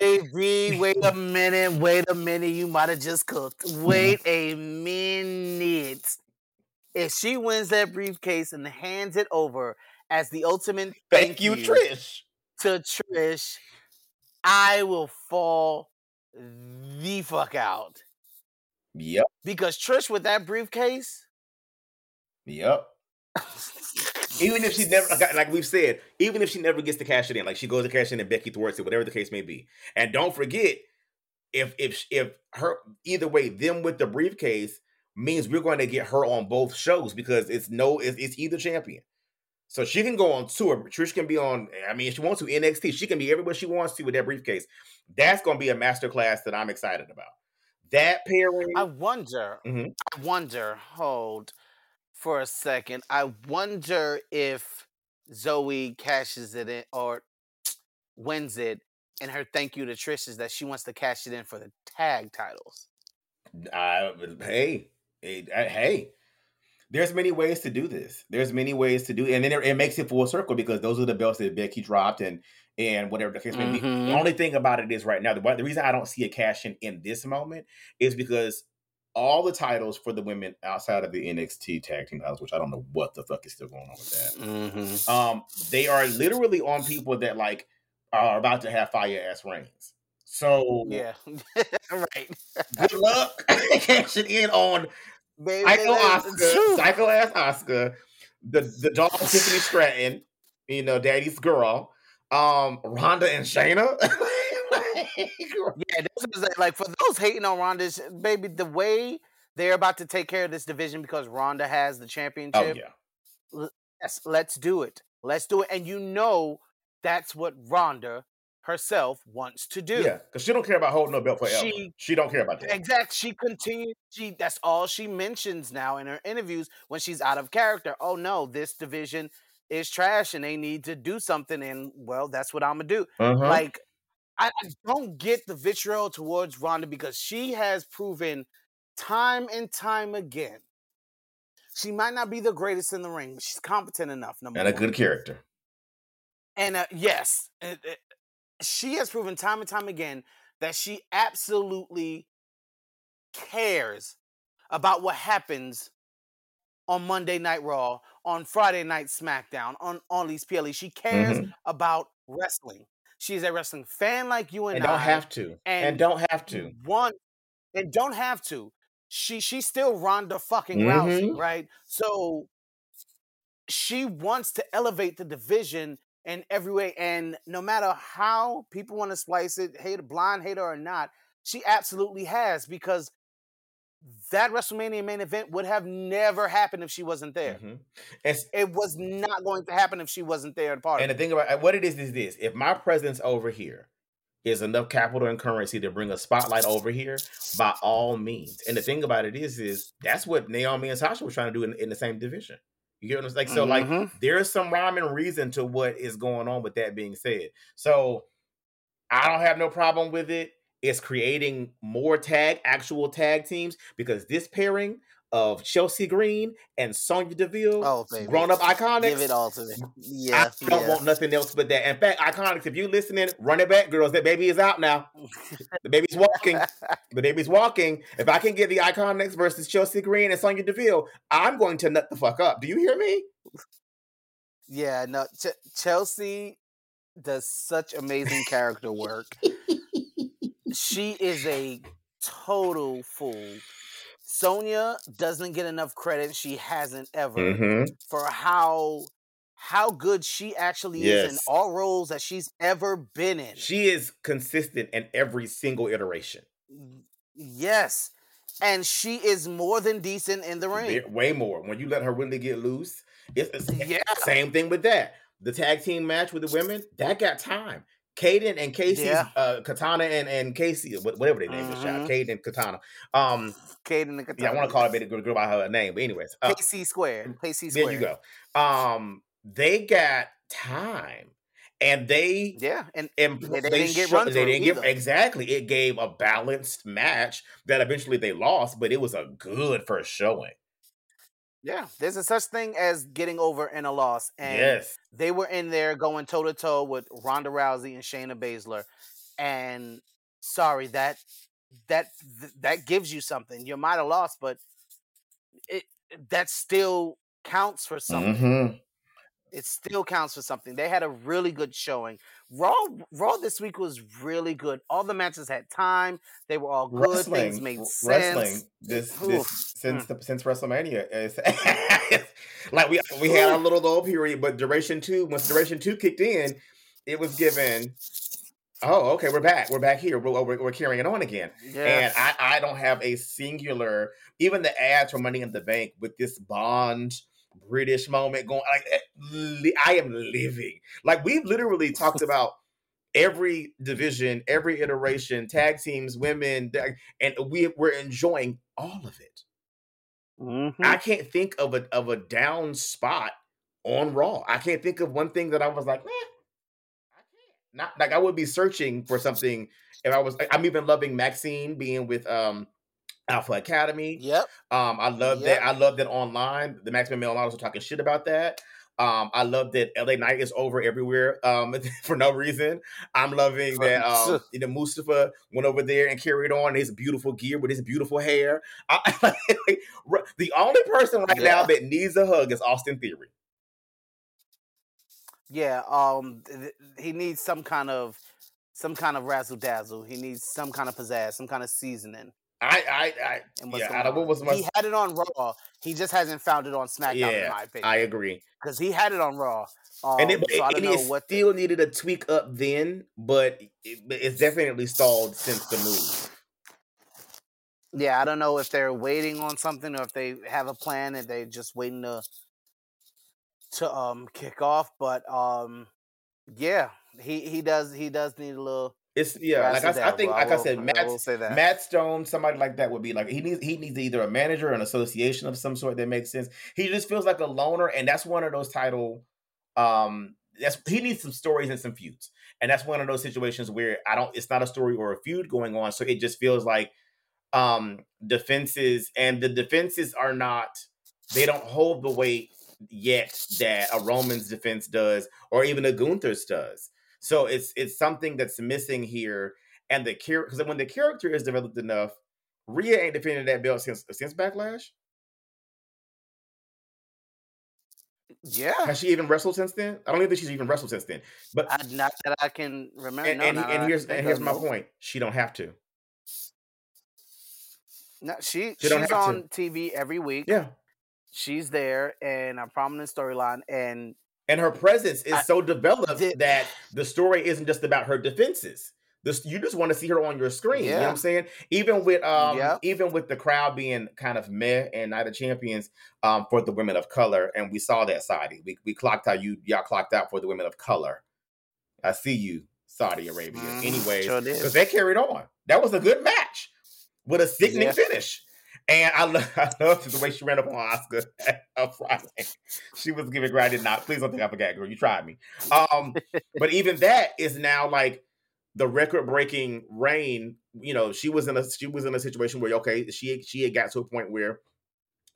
Speaker 2: Baby, wait a minute, wait a minute. You might have just cooked. Mm-hmm. Wait a minute. If she wins that briefcase and hands it over as the ultimate
Speaker 1: thank you trish
Speaker 2: to Trish, I will fall the fuck out.
Speaker 1: Yep.
Speaker 2: Because Trish with that briefcase,
Speaker 1: Yep. (laughs) Even if she never, like, we've said, even if she never gets to cash it in, like she goes to cash in and Becky thwarts it, whatever the case may be. And don't forget, if if if her either way, them with the briefcase means we're going to get her on both shows because it's no, it's, it's either champion. So she can go on tour. Trish can be on. I mean, if she wants to NXT, she can be everywhere she wants to with that briefcase. That's going to be a masterclass that I'm excited about. That pairing.
Speaker 2: I wonder.
Speaker 1: Mhm.
Speaker 2: I wonder. Hold for a second. I wonder if Zoey cashes it in or wins it, and her thank you to Trish is that she wants to cash it in for the tag titles.
Speaker 1: I, hey, hey, uh, hey, there's many ways to do this. There's many ways to do, and then it, it makes it full circle because those are the belts that Becky dropped, and and whatever the case may be.
Speaker 2: Mhm.
Speaker 1: The only thing about it is right now, the, the reason I don't see a cash in in this moment is because all the titles for the women outside of the NXT tag team titles, which I don't know what the fuck is still going on with that.
Speaker 2: Mm-hmm.
Speaker 1: Um, they are literally on people that like are about to have fire ass reigns. So
Speaker 2: Yeah, (laughs) right.
Speaker 1: good luck (laughs) cashing in on
Speaker 2: Baby,
Speaker 1: Psycho
Speaker 2: Asuka.
Speaker 1: Psycho ass Asuka, the the dog (laughs) Tiffany Stratton, you know, Daddy's girl, um, Ronda and Shayna. (laughs)
Speaker 2: Yeah, this is like- like for those hating on Ronda, sh- baby, the way they're about to take care of this division because Ronda has the championship.
Speaker 1: oh
Speaker 2: championship.
Speaker 1: yeah,
Speaker 2: Yes, let's do it. Let's do it. And you know that's what Ronda herself wants to do.
Speaker 1: yeah, because she don't care about holding no belt forever.
Speaker 2: She-
Speaker 1: She, don't care about that.
Speaker 2: Exact. She continues. She that's all she mentions now in her interviews when she's out of character. Oh no, this division is trash and they need to do something. And well, that's what I'm gonna do.
Speaker 1: Uh-huh.
Speaker 2: Like, I, I don't get the vitriol towards Ronda because she has proven time and time again. She might not be the greatest in the ring, but she's competent enough. Number
Speaker 1: and a
Speaker 2: one.
Speaker 1: good character.
Speaker 2: And uh, yes, it- it- she has proven time and time again that she absolutely cares about what happens on Monday Night Raw, on Friday Night SmackDown, on on these PLE. She cares about wrestling. She's a wrestling fan like you and,
Speaker 1: And don't have to. And,
Speaker 2: and
Speaker 1: don't have to.
Speaker 2: One and don't have to. She she's still Ronda fucking
Speaker 1: Mhm.
Speaker 2: Rousey, right? So she wants to elevate the division in every way. And no matter how people want to splice it, hate a blind hater or not, she absolutely has because that WrestleMania main event would have never happened if she wasn't there.
Speaker 1: Mhm. And,
Speaker 2: It was not going to happen if she wasn't there at part
Speaker 1: and the thing about what it is is this: if my presence over here is enough capital and currency to bring a spotlight over here, by all means. And the thing about it is, is that's what Naomi and Sasha were trying to do in, in the same division. You get what I'm saying? So, like,
Speaker 2: Mhm.
Speaker 1: there is some rhyme and reason to what is going on with that being said. So I don't have no problem with it. It's creating more tag, actual tag teams because this pairing of Chelsea Green and Sonya Deville,
Speaker 2: Oh, baby.
Speaker 1: grown up iconics.
Speaker 2: Give it all to me. Yeah.
Speaker 1: I don't
Speaker 2: yeah.
Speaker 1: want nothing else but that. In fact, iconics, if you listening, run it back, girls. That baby is out now. (laughs) The baby's walking. the baby's walking. If I can get the iconics versus Chelsea Green and Sonya Deville, I'm going to nut the fuck up. Do you hear me?
Speaker 2: Yeah, no, Ch- Chelsea does such amazing character work. (laughs) she is a total fool. Sonya doesn't get enough credit. She hasn't ever
Speaker 1: Mm-hmm.
Speaker 2: for how how good she actually is in all roles that she's ever been in.
Speaker 1: She is consistent in every single iteration.
Speaker 2: Yes, and she is more than decent in the ring.
Speaker 1: Way more. When you let her really get loose, it's, it's
Speaker 2: Yeah.
Speaker 1: same thing with that. The tag team match with the women, that got time. Kayden and Casey's
Speaker 2: Yeah.
Speaker 1: uh, Katana and, and Casey, whatever their name is, child.
Speaker 2: Mhm.
Speaker 1: Kayden and Katana. Um,
Speaker 2: Kate and the
Speaker 1: yeah, I want to call her baby girl, by her name, but anyways, uh,
Speaker 2: KC squared. KC
Speaker 1: Square.
Speaker 2: there
Speaker 1: you go. Um, they got time, and they
Speaker 2: Yeah, and
Speaker 1: and
Speaker 2: they
Speaker 1: they,
Speaker 2: didn't get run
Speaker 1: they didn't get
Speaker 2: either.
Speaker 1: exactly. It gave a balanced match that eventually they lost, but it was a good first showing.
Speaker 2: Yeah, there's a such thing as getting over in a loss, and
Speaker 1: yes,
Speaker 2: they were in there going toe to toe with Ronda Rousey and Shayna Baszler, and sorry that that th- that gives you something. You might have lost, but it that still counts for something.
Speaker 1: Mhm.
Speaker 2: It still counts for something. They had a really good showing. Raw Raw this week was really good. All the matches had time. They were all good. Things made sense.
Speaker 1: wrestling. This, this since
Speaker 2: Mm.
Speaker 1: the since WrestleMania is (laughs) like we we had our little low period, but duration two, once duration two kicked in, it was given. Oh, okay, we're back. We're back here. We're, we're, we're carrying it on again.
Speaker 2: Yeah.
Speaker 1: And I, I don't have a singular, even the ads for Money in the Bank with this Bond British moment going. Like eh, I am living. Like we've literally talked (laughs) about every division, every iteration, tag teams, women, and we we're enjoying all of it.
Speaker 2: Mhm.
Speaker 1: I can't think of a of a down spot on Raw. I can't think of one thing that I was like, eh, I can't. Not like I would be searching for something if I was. I'm even loving Maxine being with um Alpha Academy.
Speaker 2: Yep.
Speaker 1: Um, I love
Speaker 2: Yep.
Speaker 1: that. I love that online. The Maximum Male Models are talking shit about that. Um, I love that LA Knight is over everywhere um, (laughs) for no reason. I'm loving that um, you know Mustafa went over there and carried on his beautiful gear with his beautiful hair. I, (laughs) the only person right now that needs a hug is Austin Theory.
Speaker 2: Yeah. Um. th- he needs some kind of some kind of razzle dazzle. He needs some kind of pizzazz, some kind of seasoning.
Speaker 1: I, I, I
Speaker 2: And what's
Speaker 1: yeah. I what was my,
Speaker 2: he had it on Raw. He just hasn't found it on SmackDown, in
Speaker 1: yeah.
Speaker 2: my opinion.
Speaker 1: I agree.
Speaker 2: Because he had it on Raw. Um,
Speaker 1: and it, but
Speaker 2: so I
Speaker 1: it,
Speaker 2: don't
Speaker 1: and
Speaker 2: know
Speaker 1: it
Speaker 2: what. the-
Speaker 1: still needed a tweak up then, but it, it's definitely stalled since the move.
Speaker 2: yeah, I don't know if they're waiting on something or if they have a plan and they're just waiting to to um kick off. But um, yeah, he he does he does need a little.
Speaker 1: It's yeah, like I, I think, like I
Speaker 2: will-
Speaker 1: said, Matt
Speaker 2: will say that.
Speaker 1: Matt Stone, somebody like that would be like he needs he needs either a manager or an association of some sort that makes sense. He just feels like a loner, and that's one of those title. Um, that's he needs some stories and some feuds, and that's one of those situations where I don't. It's not a story or a feud going on, so it just feels like um defenses, and the defenses are not. They don't hold the weight yet that a Roman's defense does, or even a Gunther's does. So it's it's something that's missing here, and the character because when the character is developed enough, Rhea ain't defended that belt since since Backlash.
Speaker 2: Yeah,
Speaker 1: Has she even wrestled since then? I don't even think she's even wrestled since then. But
Speaker 2: I, not that I can remember.
Speaker 1: and,
Speaker 2: no,
Speaker 1: and,
Speaker 2: not
Speaker 1: and here's and here's my
Speaker 2: no.
Speaker 1: point: she don't have to.
Speaker 2: No, she
Speaker 1: She
Speaker 2: she's
Speaker 1: have to.
Speaker 2: on TV every week.
Speaker 1: Yeah,
Speaker 2: She's there in a prominent storyline, and
Speaker 1: and her presence is
Speaker 2: I-
Speaker 1: so developed
Speaker 2: the-
Speaker 1: that the story isn't just about her defenses. This you just want to see her on your screen. You know what I'm saying? Even with um,
Speaker 2: Yep.
Speaker 1: even with the crowd being kind of meh and Night of Champions um for the women of color, and we saw that Saudi. We we clocked out you y'all clocked out for the women of color. I see you, Saudi Arabia. Anyways,
Speaker 2: sure
Speaker 1: because they carried on. That was a good match with a sickening
Speaker 2: Yeah.
Speaker 1: finish. And I love, (laughs) I love the way she ran up on Asuka (laughs) on Friday. She was giving granted not. Please don't think I forgot, girl. You tried me. Um, (laughs) but even that is now like the record breaking reign. You know, she was in a she was in a situation where okay, she she had got to a point where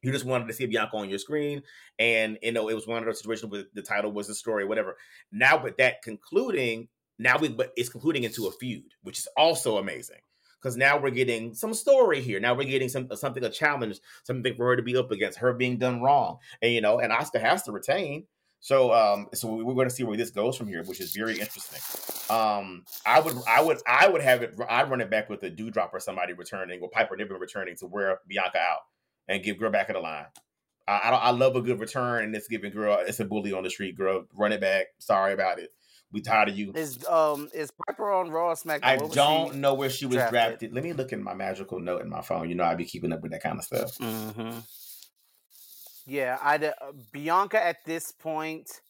Speaker 1: you just wanted to see Bianca on your screen, and you know it was one of those situations where the title was the story, whatever. Now, with that concluding, now we but it's concluding into a feud, which is also amazing because now we're getting some story here. Now we're getting some something a challenge, something for her to be up against, her being done wrong, and you know, and Asuka has to retain. So, um, so we're going to see where this goes from here, which is very interesting. Um, I would, I would, I would have it. I'd run it back with a dewdrop or somebody returning, or Piper Niven returning to wear Bianca out and give girl back in the line. I, I, I love a good return, and it's giving girl. It's a bully on the street, girl. Run it back. Sorry about it. We tired of you.
Speaker 2: is um is Piper on Raw or SmackDown?
Speaker 1: I don't know where she was
Speaker 2: drafted?
Speaker 1: drafted. Let me look in my magical note in my phone. You know, I'd be keeping up with that kind of stuff.
Speaker 2: Mm-hmm. Yeah, I uh, Bianca at this point.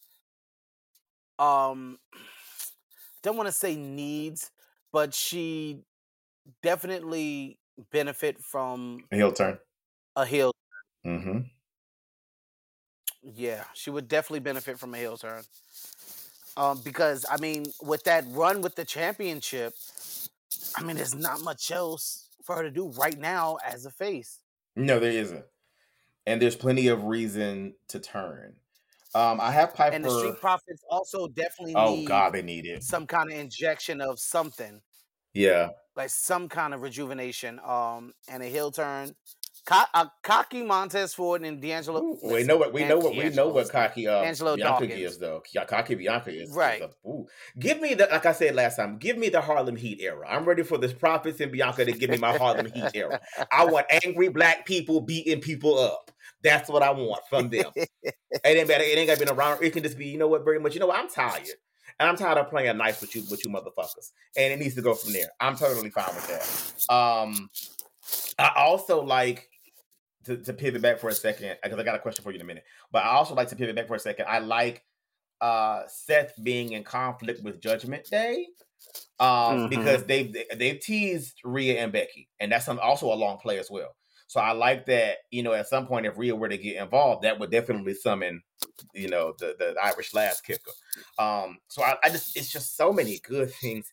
Speaker 2: Um, (sighs) don't want to say needs, but she definitely benefit from
Speaker 1: A heel turn.
Speaker 2: a heel.
Speaker 1: Mm-hmm.
Speaker 2: Yeah, she would definitely benefit from a heel turn. Um, because I mean, with that run with the championship, I mean, there's not much else for her to do right now as a face.
Speaker 1: No, there isn't. And there's plenty of reason to turn. Um, I have Piper.
Speaker 2: And the Street Profits also definitely
Speaker 1: oh
Speaker 2: need
Speaker 1: God, they need it.
Speaker 2: some kind of injection of something,
Speaker 1: Yeah.
Speaker 2: like some kind of rejuvenation, um, and a heel turn. Co- uh, cocky Montez Ford and D'Angelo.
Speaker 1: Ooh, we know what we know what we know what
Speaker 2: is-
Speaker 1: cocky uh,
Speaker 2: Angelo
Speaker 1: Bianca
Speaker 2: Dawkins.
Speaker 1: gives though. Cocky Bianca is is
Speaker 2: Right.
Speaker 1: a- Give me the like I said last time. Give me the Harlem Heat era. I'm ready for this Profits and Bianca to give me my Harlem Heat era. I want (laughs) angry black people beating people up. That's what I want from them. it ain't better. It ain't gotta be around. It can just be, you know what, very much. You know what? I'm tired, and I'm tired of playing nice with you, with you motherfuckers. And it needs to go from there. I'm totally fine with that. Um, I also like to, to pivot back for a second because I got a question for you in a minute. But I also like to pivot back for a second. I like uh Seth being in conflict with Judgment Day um
Speaker 2: Mhm.
Speaker 1: because they've they've teased Rhea and Becky, and that's some, also a long play as well. So I like that. You know, at some point, if Rhea were to get involved, that would definitely summon, you know, the the Irish last kicker. Um, so I, I just it's just so many good things.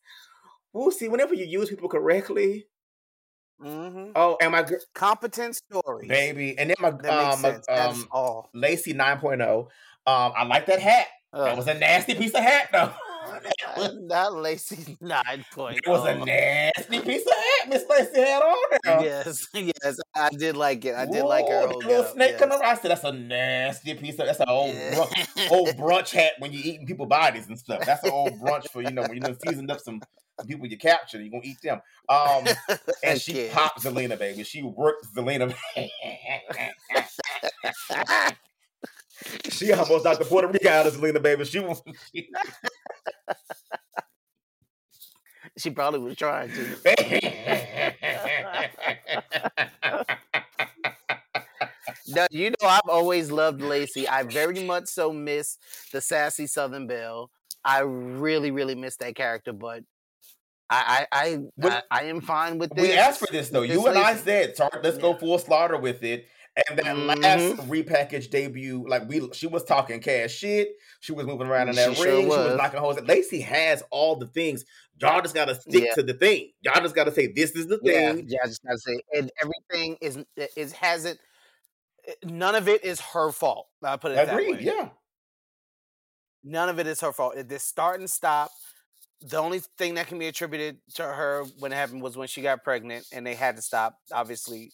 Speaker 1: We'll see. Whenever you use people correctly,
Speaker 2: hmm
Speaker 1: oh, and my gir-
Speaker 2: Competent stories.
Speaker 1: baby, and then my
Speaker 2: That
Speaker 1: um, my, um
Speaker 2: all.
Speaker 1: Lacey 9.0. Um, I like that hat. That was a nasty piece of hat, though. (laughs)
Speaker 2: Not Lacey (laughs) nine point.
Speaker 1: It was a nasty piece of hat Miss Lacey had on there.
Speaker 2: Yes, (laughs) yes, I did like it. I did like her
Speaker 1: the little snake
Speaker 2: yes.
Speaker 1: coming around. I said, that's a nasty piece of. That's an old
Speaker 2: Yeah.
Speaker 1: brunch, old brunch hat when you eating people bodies and stuff. That's an old brunch for you know when you done seasoned up some, people you capture. You're gonna eat them. Um, and she popped Zelina, baby. She worked Zelina. She almost knocked the Puerto Rico out of Zelina, baby. She was. (laughs) She,
Speaker 2: probably was trying to. (laughs) No, you know I've always loved Lacey. I very much so miss the sassy Southern Belle. I really, really miss that character, but I I I, I, I am fine with this.
Speaker 1: we asked for this though.
Speaker 2: with
Speaker 1: You
Speaker 2: this
Speaker 1: and I said, "Sorry, let's go full slaughter with it." And that
Speaker 2: Mhm.
Speaker 1: last repackaged debut, like we, she was talking cash shit. She was moving around in that
Speaker 2: She
Speaker 1: ring.
Speaker 2: sure
Speaker 1: She was
Speaker 2: was.
Speaker 1: knocking holes. Lacey has all the things. Y'all just gotta stick
Speaker 2: Yeah.
Speaker 1: to the thing. Y'all just gotta say this is the
Speaker 2: Yeah,
Speaker 1: thing.
Speaker 2: yeah, I just gotta say, and everything is is hasn't. None of it is her fault. I put it that
Speaker 1: Agreed.
Speaker 2: way.
Speaker 1: Yeah.
Speaker 2: None of it is her fault. This start and stop. The only thing that can be attributed to her when it happened was when she got pregnant, and they had to stop. Obviously,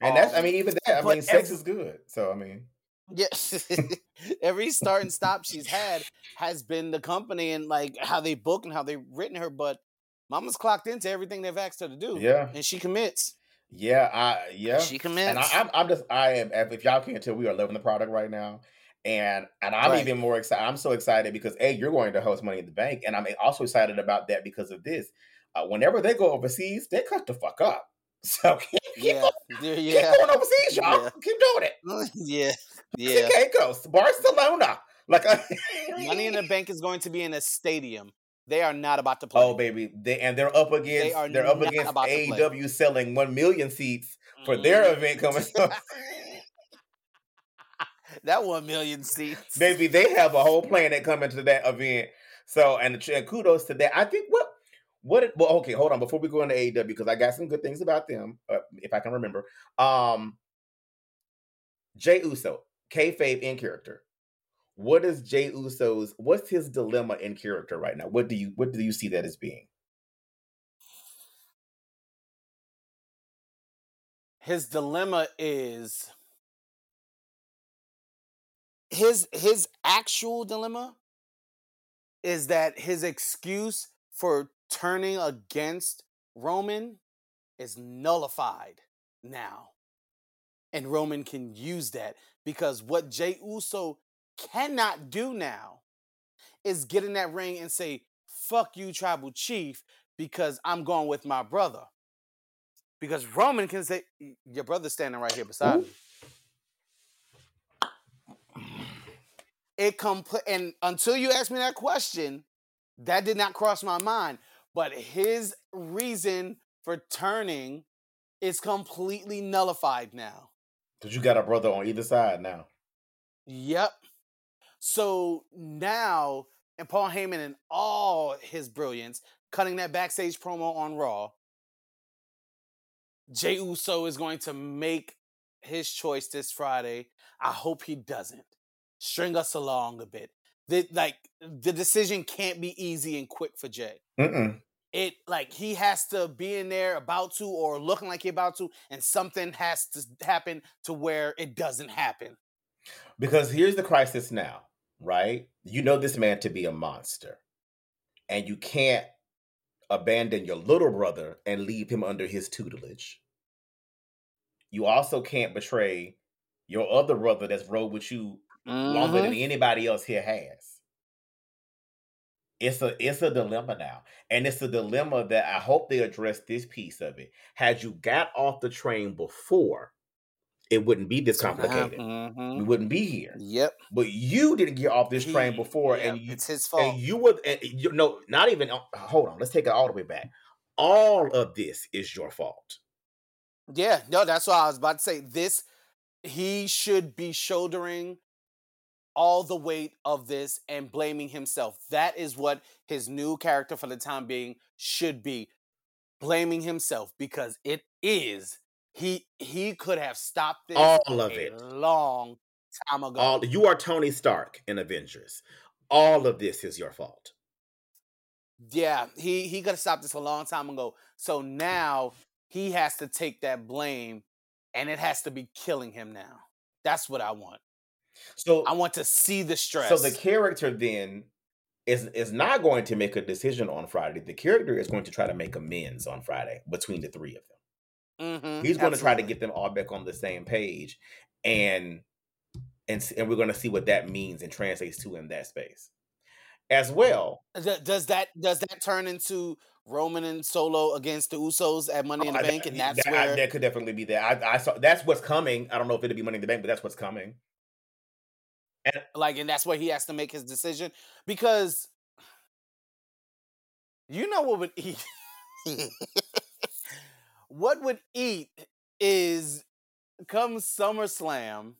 Speaker 1: And that's, I
Speaker 2: Um,
Speaker 1: mean, even that, I
Speaker 2: but
Speaker 1: mean, sex
Speaker 2: ev-
Speaker 1: is good. So, I mean,
Speaker 2: Yeah, (laughs) every start and stop she's had has been the company and like how they book and how they've written her. But Mama's clocked into everything they've asked her to do,
Speaker 1: yeah.
Speaker 2: and she commits.
Speaker 1: Yeah. I, yeah.
Speaker 2: She commits.
Speaker 1: And I, I'm, I'm just, I am, if y'all can't tell, we are loving the product right now. And and I'm
Speaker 2: Right.
Speaker 1: even more excited. I'm so excited because A, you're going to host Money in the Bank. And I'm also excited about that because of this. Uh, whenever they go overseas, they cut the fuck up. (laughs) So keep, keep,
Speaker 2: yeah,
Speaker 1: going,
Speaker 2: yeah,
Speaker 1: keep going overseas, y'all.
Speaker 2: Yeah.
Speaker 1: Keep doing it. (laughs)
Speaker 2: yeah,
Speaker 1: Yeah.
Speaker 2: yeah.
Speaker 1: Caicos, Barcelona. Like, (laughs)
Speaker 2: Money in the Bank is going to be in a stadium. They are not about to play.
Speaker 1: Oh baby, they and they're up against they are up against. AEW selling one million seats for their
Speaker 2: Mhm.
Speaker 1: event coming up.
Speaker 2: that one million seats.
Speaker 1: baby, they have a whole planet coming to that event. So and, and kudos to that. I think what what well okay, hold on before we go into AEW because I got some good things about them uh, if I can remember. Um, Jey Uso, kayfabe in character. What is Jey Uso's? What's his dilemma in character right now? What do you what do you see that as being?
Speaker 2: his dilemma is his his actual dilemma is that his excuse for turning against Roman is nullified now. And Roman can use that because what Jey Uso cannot do now is get in that ring and say, fuck you, tribal chief, because I'm going with my brother. Because Roman can say, your brother's standing right here beside me. It compl- and until you asked me that question, that did not cross my mind. But his reason for turning is completely nullified now.
Speaker 1: Because you got a brother on either side now.
Speaker 2: Yep. So now, and Paul Heyman in all his brilliance, cutting that backstage promo on Raw, Jey Uso is going to make his choice this Friday. I hope he doesn't. String us along a bit. Like the decision can't be easy and quick for Jey.
Speaker 1: Mm-mm.
Speaker 2: It like he has to be in there about to or looking like he about to, and something has to happen to where it doesn't happen.
Speaker 1: Because here's the crisis now, right? You know this man to be a monster, and you can't abandon your little brother and leave him under his tutelage. You also can't betray your other brother that's rode with you longer
Speaker 2: Mhm.
Speaker 1: than anybody else here has. It's a it's a dilemma now. And it's a dilemma that I hope they address this piece of it. Had you got off the train before, it wouldn't be this complicated. We
Speaker 2: mhm.
Speaker 1: wouldn't be here.
Speaker 2: Yep.
Speaker 1: But you didn't get off this train before,
Speaker 2: yeah,
Speaker 1: and you
Speaker 2: it's his fault.
Speaker 1: and you were and you no, not even. uh, Hold on, let's take it all the way back. All of this is your fault.
Speaker 2: Yeah, no, that's what I was about to say. This he should be shouldering all the weight of this and blaming himself. That is what his new character for the time being should be. Blaming himself because it is he he could have stopped this
Speaker 1: All of
Speaker 2: a
Speaker 1: it.
Speaker 2: long time ago.
Speaker 1: All you are Tony Stark in Avengers. All of this is your fault.
Speaker 2: Yeah, he he could have stopped this a long time ago. So now he has to take that blame, and it has to be killing him now. That's what I want.
Speaker 1: So
Speaker 2: I want to see the stress.
Speaker 1: So the character then is is not going to make a decision on Friday. The character is going to try to make amends on Friday between the three of them.
Speaker 2: Mhm,
Speaker 1: He's going to try to get them all back on the same page, and and and we're going to see what that means and translates to in that space, as well.
Speaker 2: Does that does that turn into Roman and Solo against the Usos at Money in the
Speaker 1: I-
Speaker 2: Bank, and that's
Speaker 1: that, I-
Speaker 2: where
Speaker 1: that could definitely be that. I, I saw that's what's coming. I don't know if it'll be Money in the Bank, but that's what's coming.
Speaker 2: Like, and that's where he has to make his decision because you know what would eat. (laughs) what would eat is come SummerSlam.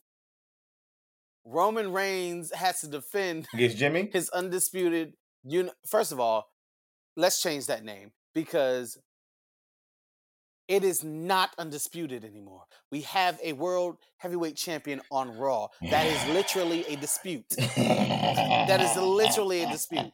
Speaker 2: Roman Reigns has to defend
Speaker 1: Against Jimmy.
Speaker 2: his undisputed. You first of all, let's change that name because it is not undisputed anymore. We have a world heavyweight champion on Raw. That is literally a dispute. That is literally a dispute.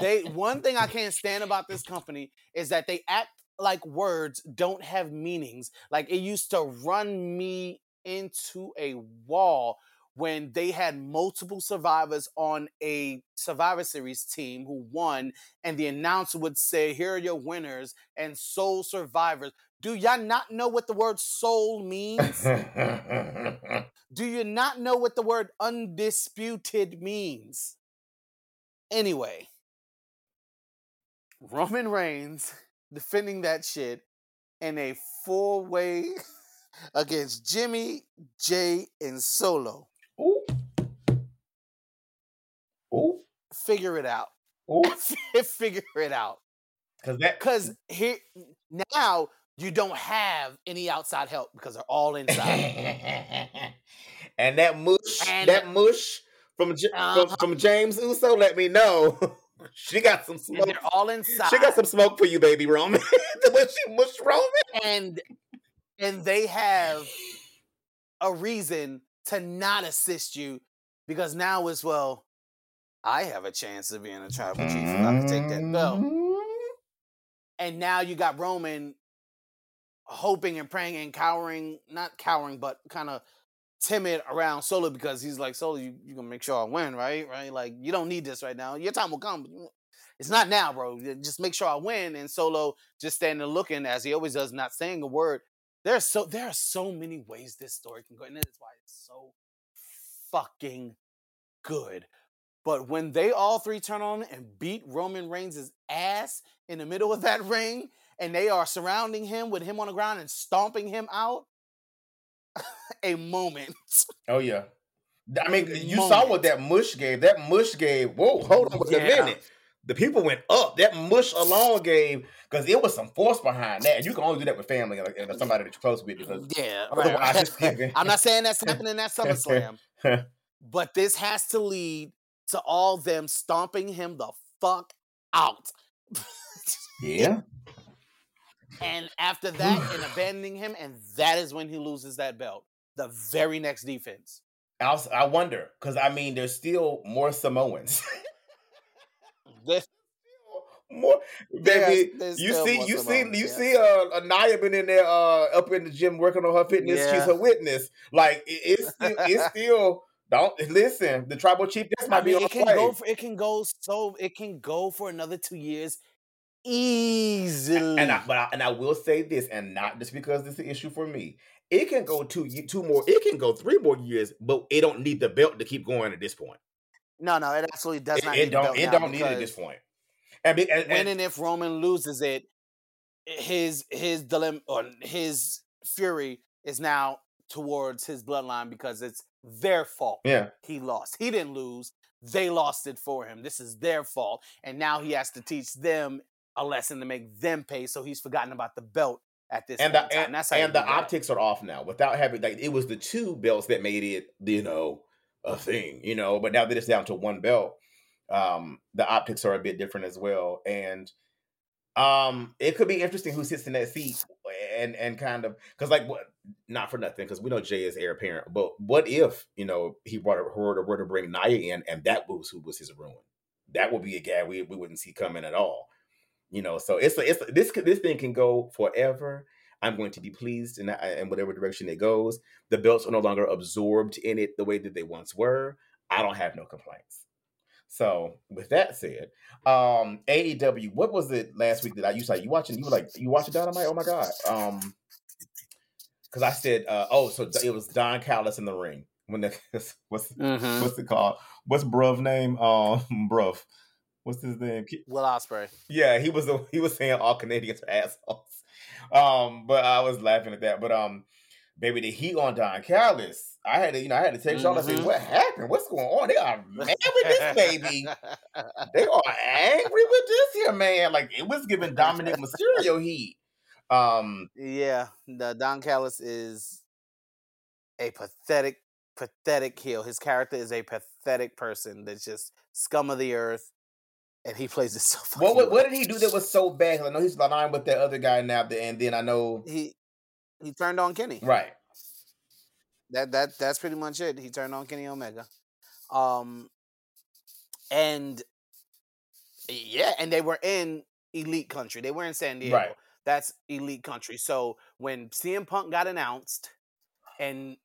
Speaker 2: They one thing I can't stand about this company is that they act like words don't have meanings. Like it used to run me into a wall when they had multiple survivors on a Survivor Series team who won, and the announcer would say, Here are your winners and sole survivors. Do y'all not know what the word soul means? Do you not know what the word undisputed means? Anyway, Roman Reigns defending that shit in a four way (laughs) against Jimmy, Jey, and Solo.
Speaker 1: Ooh.
Speaker 2: Figure it out.
Speaker 1: Ooh. (laughs)
Speaker 2: Figure it out.
Speaker 1: Because that
Speaker 2: Because here now you don't have any outside help because they're all inside. (laughs)
Speaker 1: and that mush,
Speaker 2: And-
Speaker 1: that mush from,
Speaker 2: Uh-huh.
Speaker 1: from from James Uso, let me know. (laughs) she got some
Speaker 2: and
Speaker 1: smoke.
Speaker 2: they're all inside.
Speaker 1: She got some smoke for you, baby Roman. the way she mushed Roman.
Speaker 2: and and they have a reason to not assist you because now as well I have a chance of being a tribal chief if I can take that belt. Mm-hmm. And now you got Roman hoping and praying and cowering, not cowering, but kind of timid around Solo because he's like, Solo, you, you gonna make sure I win, right? Right? Like, you don't need this right now. Your time will come. It's not now, bro. Just make sure I win. And Solo just standing there looking as he always does, not saying a word. There's so there are so many ways this story can go, and that's why it's so fucking good. But when they all three turn on and beat Roman Reigns' ass in the middle of that (laughs) ring, and they are surrounding him with him on the ground and stomping him out, (laughs) a moment.
Speaker 1: Oh yeah. I mean,
Speaker 2: A
Speaker 1: you saw what that mush gave. That mush gave. Whoa, hold on a
Speaker 2: Yeah.
Speaker 1: minute. The people went up. That mush alone gave because it was some force behind that. And you can only do that with family and, and somebody that you're close with because
Speaker 2: Yeah, right. (laughs) I'm not saying that's happening at SummerSlam, but this has to lead to all them stomping him the fuck out. (laughs)
Speaker 1: Yeah.
Speaker 2: and after that, and abandoning him, and that is when he loses that belt. The very next defense.
Speaker 1: I, I wonder because I mean, there's still more Samoans. (laughs)
Speaker 2: This-
Speaker 1: more baby.
Speaker 2: There's- there's
Speaker 1: you see,
Speaker 2: more
Speaker 1: you
Speaker 2: Samoans,
Speaker 1: see, you
Speaker 2: yeah.
Speaker 1: see, uh, Anaya been in there, uh, up in the gym working on her fitness. She's a witness. Like it, it's still, it's (laughs) still. Don't (laughs) listen. The tribal chief this might
Speaker 2: I mean,
Speaker 1: be on
Speaker 2: it can
Speaker 1: play.
Speaker 2: go for it can go so it can go for another two years easily.
Speaker 1: and I, but I, and I will say this, and not just because this is an issue for me. it can go two two more. It can go three more years, but it don't need the belt to keep going at this point.
Speaker 2: No, no, it absolutely does
Speaker 1: It,
Speaker 2: not.
Speaker 1: it
Speaker 2: need
Speaker 1: don't.
Speaker 2: belt
Speaker 1: It don't need it at this point. And, be- and,
Speaker 2: when
Speaker 1: and
Speaker 2: and if Roman loses it, his his dilemma or his fury is now towards his bloodline because it's their fault.
Speaker 1: yeah,
Speaker 2: He lost. He didn't lose. They lost it for him. This is their fault, and now he has to teach them a lesson to make them pay. So he's forgotten about the belt at this
Speaker 1: and the
Speaker 2: time.
Speaker 1: and,
Speaker 2: That's how
Speaker 1: and the
Speaker 2: that.
Speaker 1: optics are off now. Without having like it was the two belts that made it, you know, a thing, you know. But now that it's down to one belt, um, the optics are a bit different as well, and um, it could be interesting who sits in that seat and and kind of because like what not for nothing because we know Jey is heir apparent, but what if you know he brought her were to, bring Nia in and that was who was his ruin? That would be a guy we we wouldn't see coming at all. You know, so it's a, it's this this thing can go forever. I'm going to be pleased in in whatever direction it goes. The belts are no longer absorbed in it the way that they once were. I don't have no complaints. So with that said, um AEW, what was it last week that I you said you watching? You were like you watching Dynamite? Oh my god! Um, because I said, uh, oh, so it was Don Callis in the ring when the (laughs) what's
Speaker 2: Mhm.
Speaker 1: what's it called? What's Bruv name? Um, (laughs) Bruv. What's his name? Ki-
Speaker 2: Will Ospreay.
Speaker 1: Yeah, he was the, (laughs) he was saying all Canadians are assholes. Um, but I was laughing at that. But um, baby, the heat on Don Callis. I had to, you know, I had to text y'all and say,
Speaker 2: Mhm.
Speaker 1: what happened? What's going on? They are mad with this baby. They are angry with this here man. Like it was giving Dominik Mysterio heat. Um,
Speaker 2: yeah, the Don Callis is a pathetic, pathetic heel. His character is a pathetic person that's just scum of the earth, and he plays it (laughs) so
Speaker 1: what, what did he do that was so bad? I know he's aligned with that other guy now, and then I know
Speaker 2: He he turned on Kenny.
Speaker 1: right.
Speaker 2: That that that's pretty much it. He turned on Kenny Omega. Um and yeah, and they were in elite country. They were in San Diego.
Speaker 1: Right.
Speaker 2: That's elite country. So when CM Punk got announced and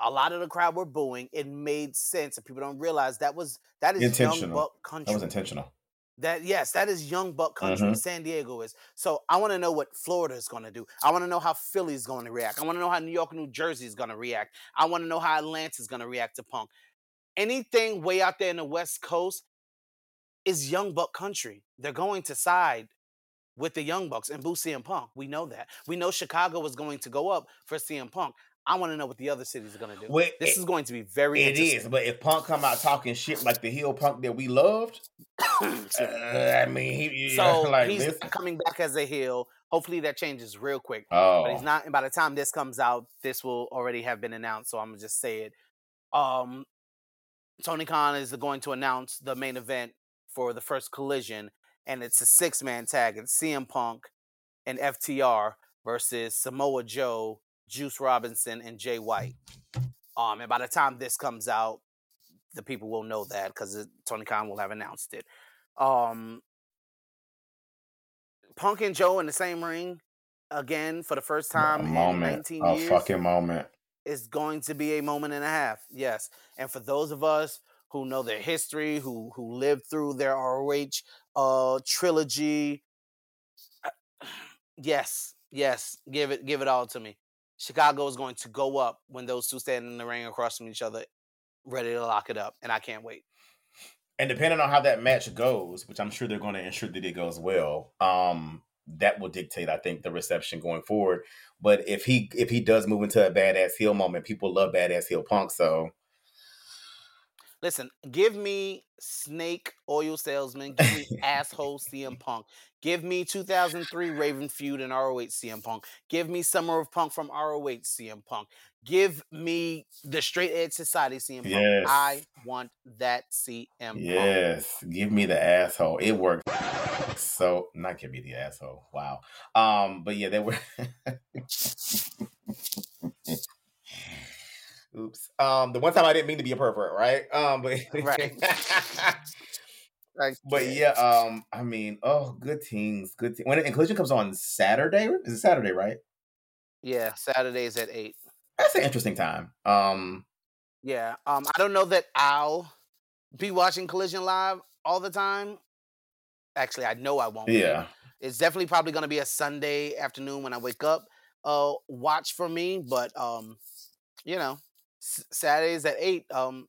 Speaker 2: a lot of the crowd were booing, it made sense. And people don't realize that was that is young
Speaker 1: Intentional.
Speaker 2: buck country.
Speaker 1: That was intentional.
Speaker 2: That yes, that is young buck country.
Speaker 1: Mhm.
Speaker 2: San Diego is. So I want to know what Florida is going to do. I want to know how Philly's going to react. I want to know how New York and New Jersey is going to react. I want to know how Atlanta's going to react to Punk. Anything way out there in the West Coast is young buck country. They're going to side with the young bucks and boo CM Punk. We know that. We know Chicago is going to go up for CM Punk. I want to know what the other cities are going to do.
Speaker 1: Well,
Speaker 2: this
Speaker 1: it-
Speaker 2: is going to be very
Speaker 1: It
Speaker 2: interesting.
Speaker 1: is, but if Punk come out talking shit like the heel Punk that we loved, (coughs) uh, I mean, he, (laughs)
Speaker 2: So
Speaker 1: like
Speaker 2: he's
Speaker 1: this.
Speaker 2: coming back as a heel. Hopefully that changes real quick.
Speaker 1: Oh,
Speaker 2: But he's not. And by the time this comes out, this will already have been announced. So I'm gonna just say it. Um, Tony Khan is going to announce the main event for the first collision, and it's a six man tag. It's CM Punk and FTR versus Samoa Joe, Juice Robinson, and Jay White. Um, and by the time this comes out, the people will know that because Tony Khan will have announced it. Um, Punk and Joe in the same ring again for the first time
Speaker 1: a
Speaker 2: in
Speaker 1: moment,
Speaker 2: 19
Speaker 1: a
Speaker 2: years
Speaker 1: fucking moment.
Speaker 2: It's going to be a moment and a half. Yes. And for those of us who know their history, who who lived through their ROH uh trilogy, uh, (sighs) yes, yes, give it give it all to me. Chicago is going to go up when those two stand in the ring across from each other, ready to lock it up, and I can't wait.
Speaker 1: And depending on how that match goes, which I'm sure they're going to ensure that it goes well, um, that will dictate, I think, the reception going forward. But if he if he does move into a badass heel moment, people love badass heel Punk. So
Speaker 2: Listen, give me snake oil salesman, give me (laughs) asshole CM Punk, give me 2003 Raven feud and ROH CM Punk, give me Summer of Punk from ROH CM Punk, give me the Straight Edge Society CM Punk.
Speaker 1: Yes.
Speaker 2: I want that CM Punk.
Speaker 1: yes, give me the asshole. It worked. So not give me the asshole. Wow. Um, but yeah, they were. (laughs) (laughs) Oops. Um, the one time I didn't mean to be a pervert, right? Um, but (laughs)
Speaker 2: Right.
Speaker 1: But yeah, um, I mean, oh, good teams, good team. When Collision comes on Saturday, is it Saturday, right?
Speaker 2: yeah, Saturdays at eight.
Speaker 1: That's an interesting time. Um,
Speaker 2: Yeah. Um, I don't know that I'll be watching Collision Live all the time. Actually, I know I won't. be.
Speaker 1: yeah,
Speaker 2: It's definitely probably going to be a Sunday afternoon when I wake up. uh watch for me, but um, you know, S- Saturdays at eight. Um,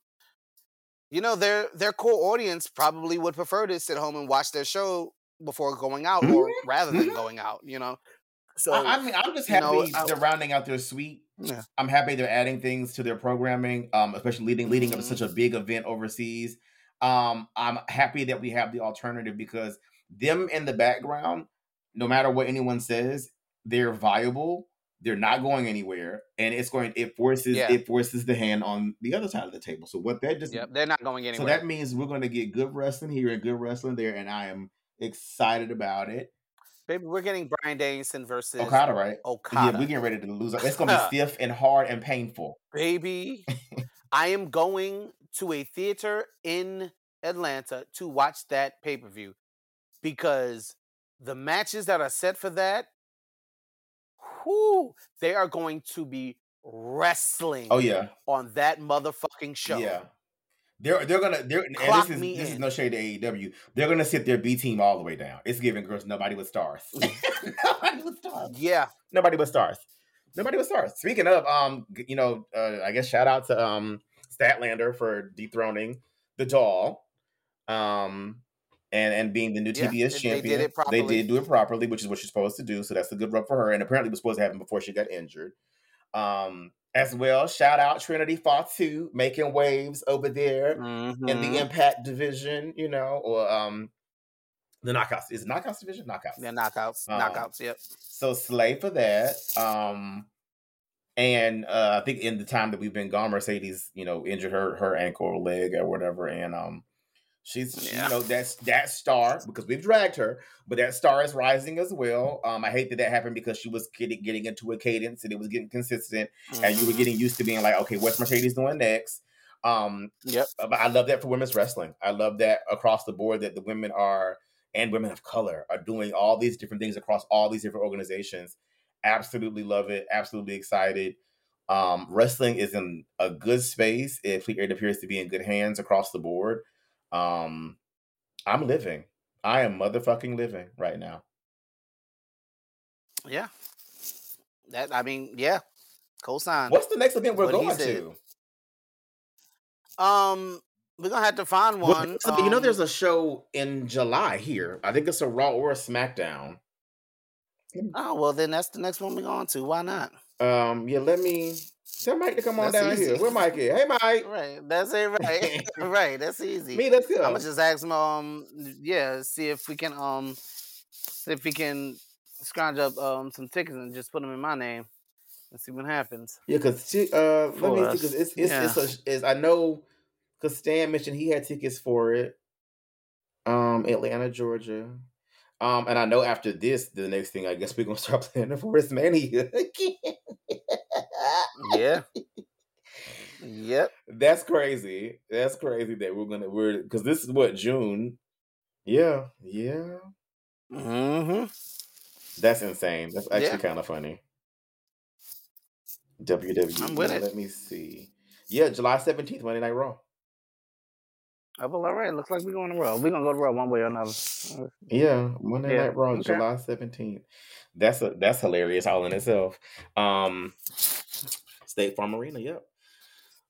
Speaker 2: you know, their their core audience probably would prefer to sit home and watch their show before going out, or rather than
Speaker 1: mhm.
Speaker 2: going out. You know, so
Speaker 1: I, mean, I'm just
Speaker 2: you
Speaker 1: happy
Speaker 2: know,
Speaker 1: they're rounding out their suite.
Speaker 2: Yeah.
Speaker 1: I'm happy they're adding things to their programming, um, especially leading leading up to such a big event overseas. Um, I'm happy that we have the alternative because them in the background, no matter what anyone says, they're viable. They're not going anywhere, and it's going. It forces
Speaker 2: Yeah.
Speaker 1: it forces the hand on the other side of the table. So what that just
Speaker 2: yep, they're not going anywhere so
Speaker 1: that means we're going to get good wrestling here and good wrestling there, and I am excited about it.
Speaker 2: Baby, we're getting Bryan Danielson versus
Speaker 1: Okada, right?
Speaker 2: Okada.
Speaker 1: Yeah, we're getting ready to lose. It's going to be (laughs) stiff and hard and painful.
Speaker 2: baby. (laughs) I am going to a theater in Atlanta to watch that pay per view because the matches that are set for that, whoo, they are going to be wrestling
Speaker 1: Oh yeah,
Speaker 2: on that motherfucking show.
Speaker 1: yeah. They're they're gonna they're and
Speaker 2: Clock
Speaker 1: this is
Speaker 2: me
Speaker 1: this is no shade to AEW. They're gonna sit their B team all the way down. It's giving girls nobody with stars. (laughs) nobody with stars.
Speaker 2: Yeah.
Speaker 1: Nobody but stars. Nobody but stars. Speaking of, um, you know, uh, I guess shout out to um Statlander for dethroning the doll, um, and and being the new
Speaker 2: Yeah,
Speaker 1: TBS
Speaker 2: they- they did
Speaker 1: champion. They did do it properly, which is what you're supposed to do. So that's a good rub for her. And apparently, it was supposed to happen before she got injured. Um, as well, shout out Trinity Fatu making waves over there in
Speaker 2: Mhm.
Speaker 1: the Impact division. You know, or um, the knockouts is it knockouts division knockouts.
Speaker 2: Yeah, knockouts.
Speaker 1: Um,
Speaker 2: knockouts, yep.
Speaker 1: So slay for that. Um and uh I think in the time that we've been gone, Mercedes, you know, injured her her ankle or leg or whatever. And um she's
Speaker 2: Yeah.
Speaker 1: you know that's that star because we've dragged her, but that star is rising as well. Um I hate that that happened because she was getting getting into a cadence and it was getting consistent and you were
Speaker 2: Mhm.
Speaker 1: getting used to being like, okay, what's Mercedes doing next? Um
Speaker 2: Yep.
Speaker 1: uh, but I love that for women's wrestling. I love that across the board that the women are and women of color are doing all these different things across all these different organizations. Absolutely love it. Absolutely excited. Um, wrestling is in a good space. It, it appears to be in good hands across the board. Um, I'm living. I am motherfucking living right now.
Speaker 2: Yeah. That I mean, yeah. Cosign.
Speaker 1: What's the next event we're
Speaker 2: What
Speaker 1: going to?
Speaker 2: Um, we're gonna have to find
Speaker 1: Well,
Speaker 2: one.
Speaker 1: so you know,
Speaker 2: um,
Speaker 1: there's a show in July here. I think it's a Raw or a SmackDown.
Speaker 2: Oh well, then that's the next one we're going to. Why not?
Speaker 1: Um, yeah, let me tell Mike to come on
Speaker 2: That's
Speaker 1: down
Speaker 2: easy.
Speaker 1: here. Where Mike is? Hey, Mike. (laughs)
Speaker 2: Right, that's it. Right, (laughs) (laughs) right. That's easy.
Speaker 1: Me, let's go.
Speaker 2: I'm gonna just ask him. Um, yeah, see if we can. Um, see if we can scrounge up um some tickets and just put them in my name and see what happens.
Speaker 1: Yeah, because she. uh, let
Speaker 2: For
Speaker 1: me see, because it's it's, it's, a, it's I know because Stan mentioned he had tickets for it. Um, Atlanta, Georgia. Um, and I know after this, the next thing I guess we're gonna start planning for is Mania again.
Speaker 2: Yeah. (laughs) yep.
Speaker 1: That's crazy. That's crazy that we're gonna we're because this is what June. Yeah, yeah.
Speaker 2: Mm-hmm.
Speaker 1: That's insane. That's actually
Speaker 2: Yeah.
Speaker 1: kind of funny. WWE.
Speaker 2: I'm with
Speaker 1: Now,
Speaker 2: it.
Speaker 1: Let me see. Yeah, July seventeenth, Monday Night Raw.
Speaker 2: Oh, well, all right. Looks like we're going to roll. We're gonna go to Raw one way or another.
Speaker 1: Yeah, Monday
Speaker 2: Yeah,
Speaker 1: Night Raw,
Speaker 2: okay.
Speaker 1: July seventeenth. That's a that's hilarious all in itself. Um, State Farm Arena. Yep.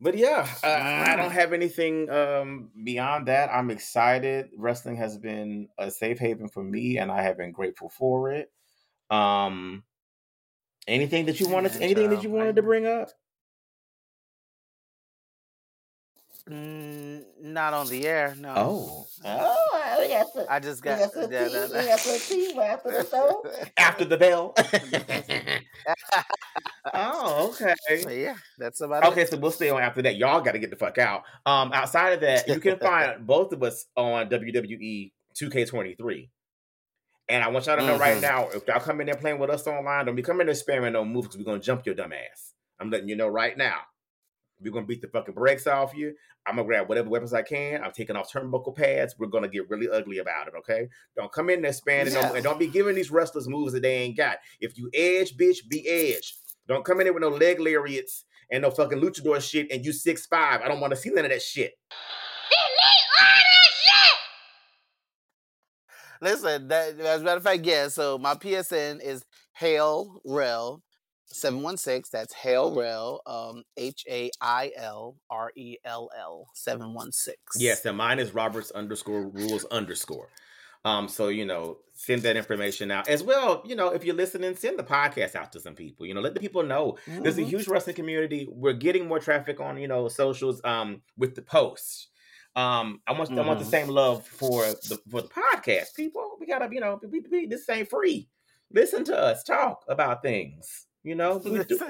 Speaker 1: But yeah, uh, I don't have anything um beyond that. I'm excited. Wrestling has been a safe haven for me, and I have been grateful for it. Um, anything that you wanted, anything that
Speaker 2: child,
Speaker 1: you
Speaker 2: I-
Speaker 1: wanted to bring up?
Speaker 2: Mm, not on the air. No.
Speaker 1: Oh,
Speaker 5: Oh, we got some,
Speaker 2: I just
Speaker 5: we
Speaker 2: got.
Speaker 5: got some tea.
Speaker 2: yeah, that-
Speaker 5: We got some tea after the show.
Speaker 1: after the bell. (laughs) (laughs) oh, okay.
Speaker 2: But yeah, that's about
Speaker 1: Okay,
Speaker 2: it.
Speaker 1: Okay, so we'll stay on after that. Y'all got to get the fuck out. Um, outside of that, you can find (laughs) both of us on WWE 2K23. And I want y'all to know right
Speaker 2: Mhm.
Speaker 1: now, if y'all come in there playing with us online, don't be coming there spamming no moves because we're gonna jump your dumb ass. I'm letting you know right now. We're gonna beat the fucking brakes off you. I'm gonna grab whatever weapons I can. I'm taking off turnbuckle pads. We're gonna get really ugly about it, okay? Don't come in there spamming no,
Speaker 2: Yeah.
Speaker 1: and don't be giving these wrestlers moves that they ain't got. If you edge, bitch, be edge. Don't come in there with no leg lariats and no fucking luchador shit and you six five. I don't want to see none of that shit.
Speaker 2: Listen, that as a matter of fact, yeah. So my PSN is Hail Rell. 716. That's Hail Rell. Um, H A I L R E L L. 716.
Speaker 1: Yes, and mine is Roberts underscore rules underscore. Um, so you know, send that information out as well. You know, if you're listening, send the podcast out to some people. You know, let the people know there's a
Speaker 2: Mhm.
Speaker 1: huge wrestling community. We're getting more traffic on you know socials. Um, with the posts. Um, I want I want the
Speaker 2: Mhm.
Speaker 1: same love for the for the podcast. People, we gotta you know, we, we, this ain't free. Listen to us talk about things. You know, (laughs) we do, (laughs)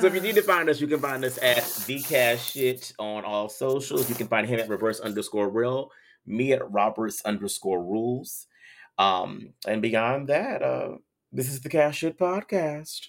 Speaker 1: So if you need to find us, you can find us at Cash Shit on all socials. You can find him at reverse underscore rell, me at Roberts underscore rules. Um, and beyond that, uh, this is the Cash Shit Podcast.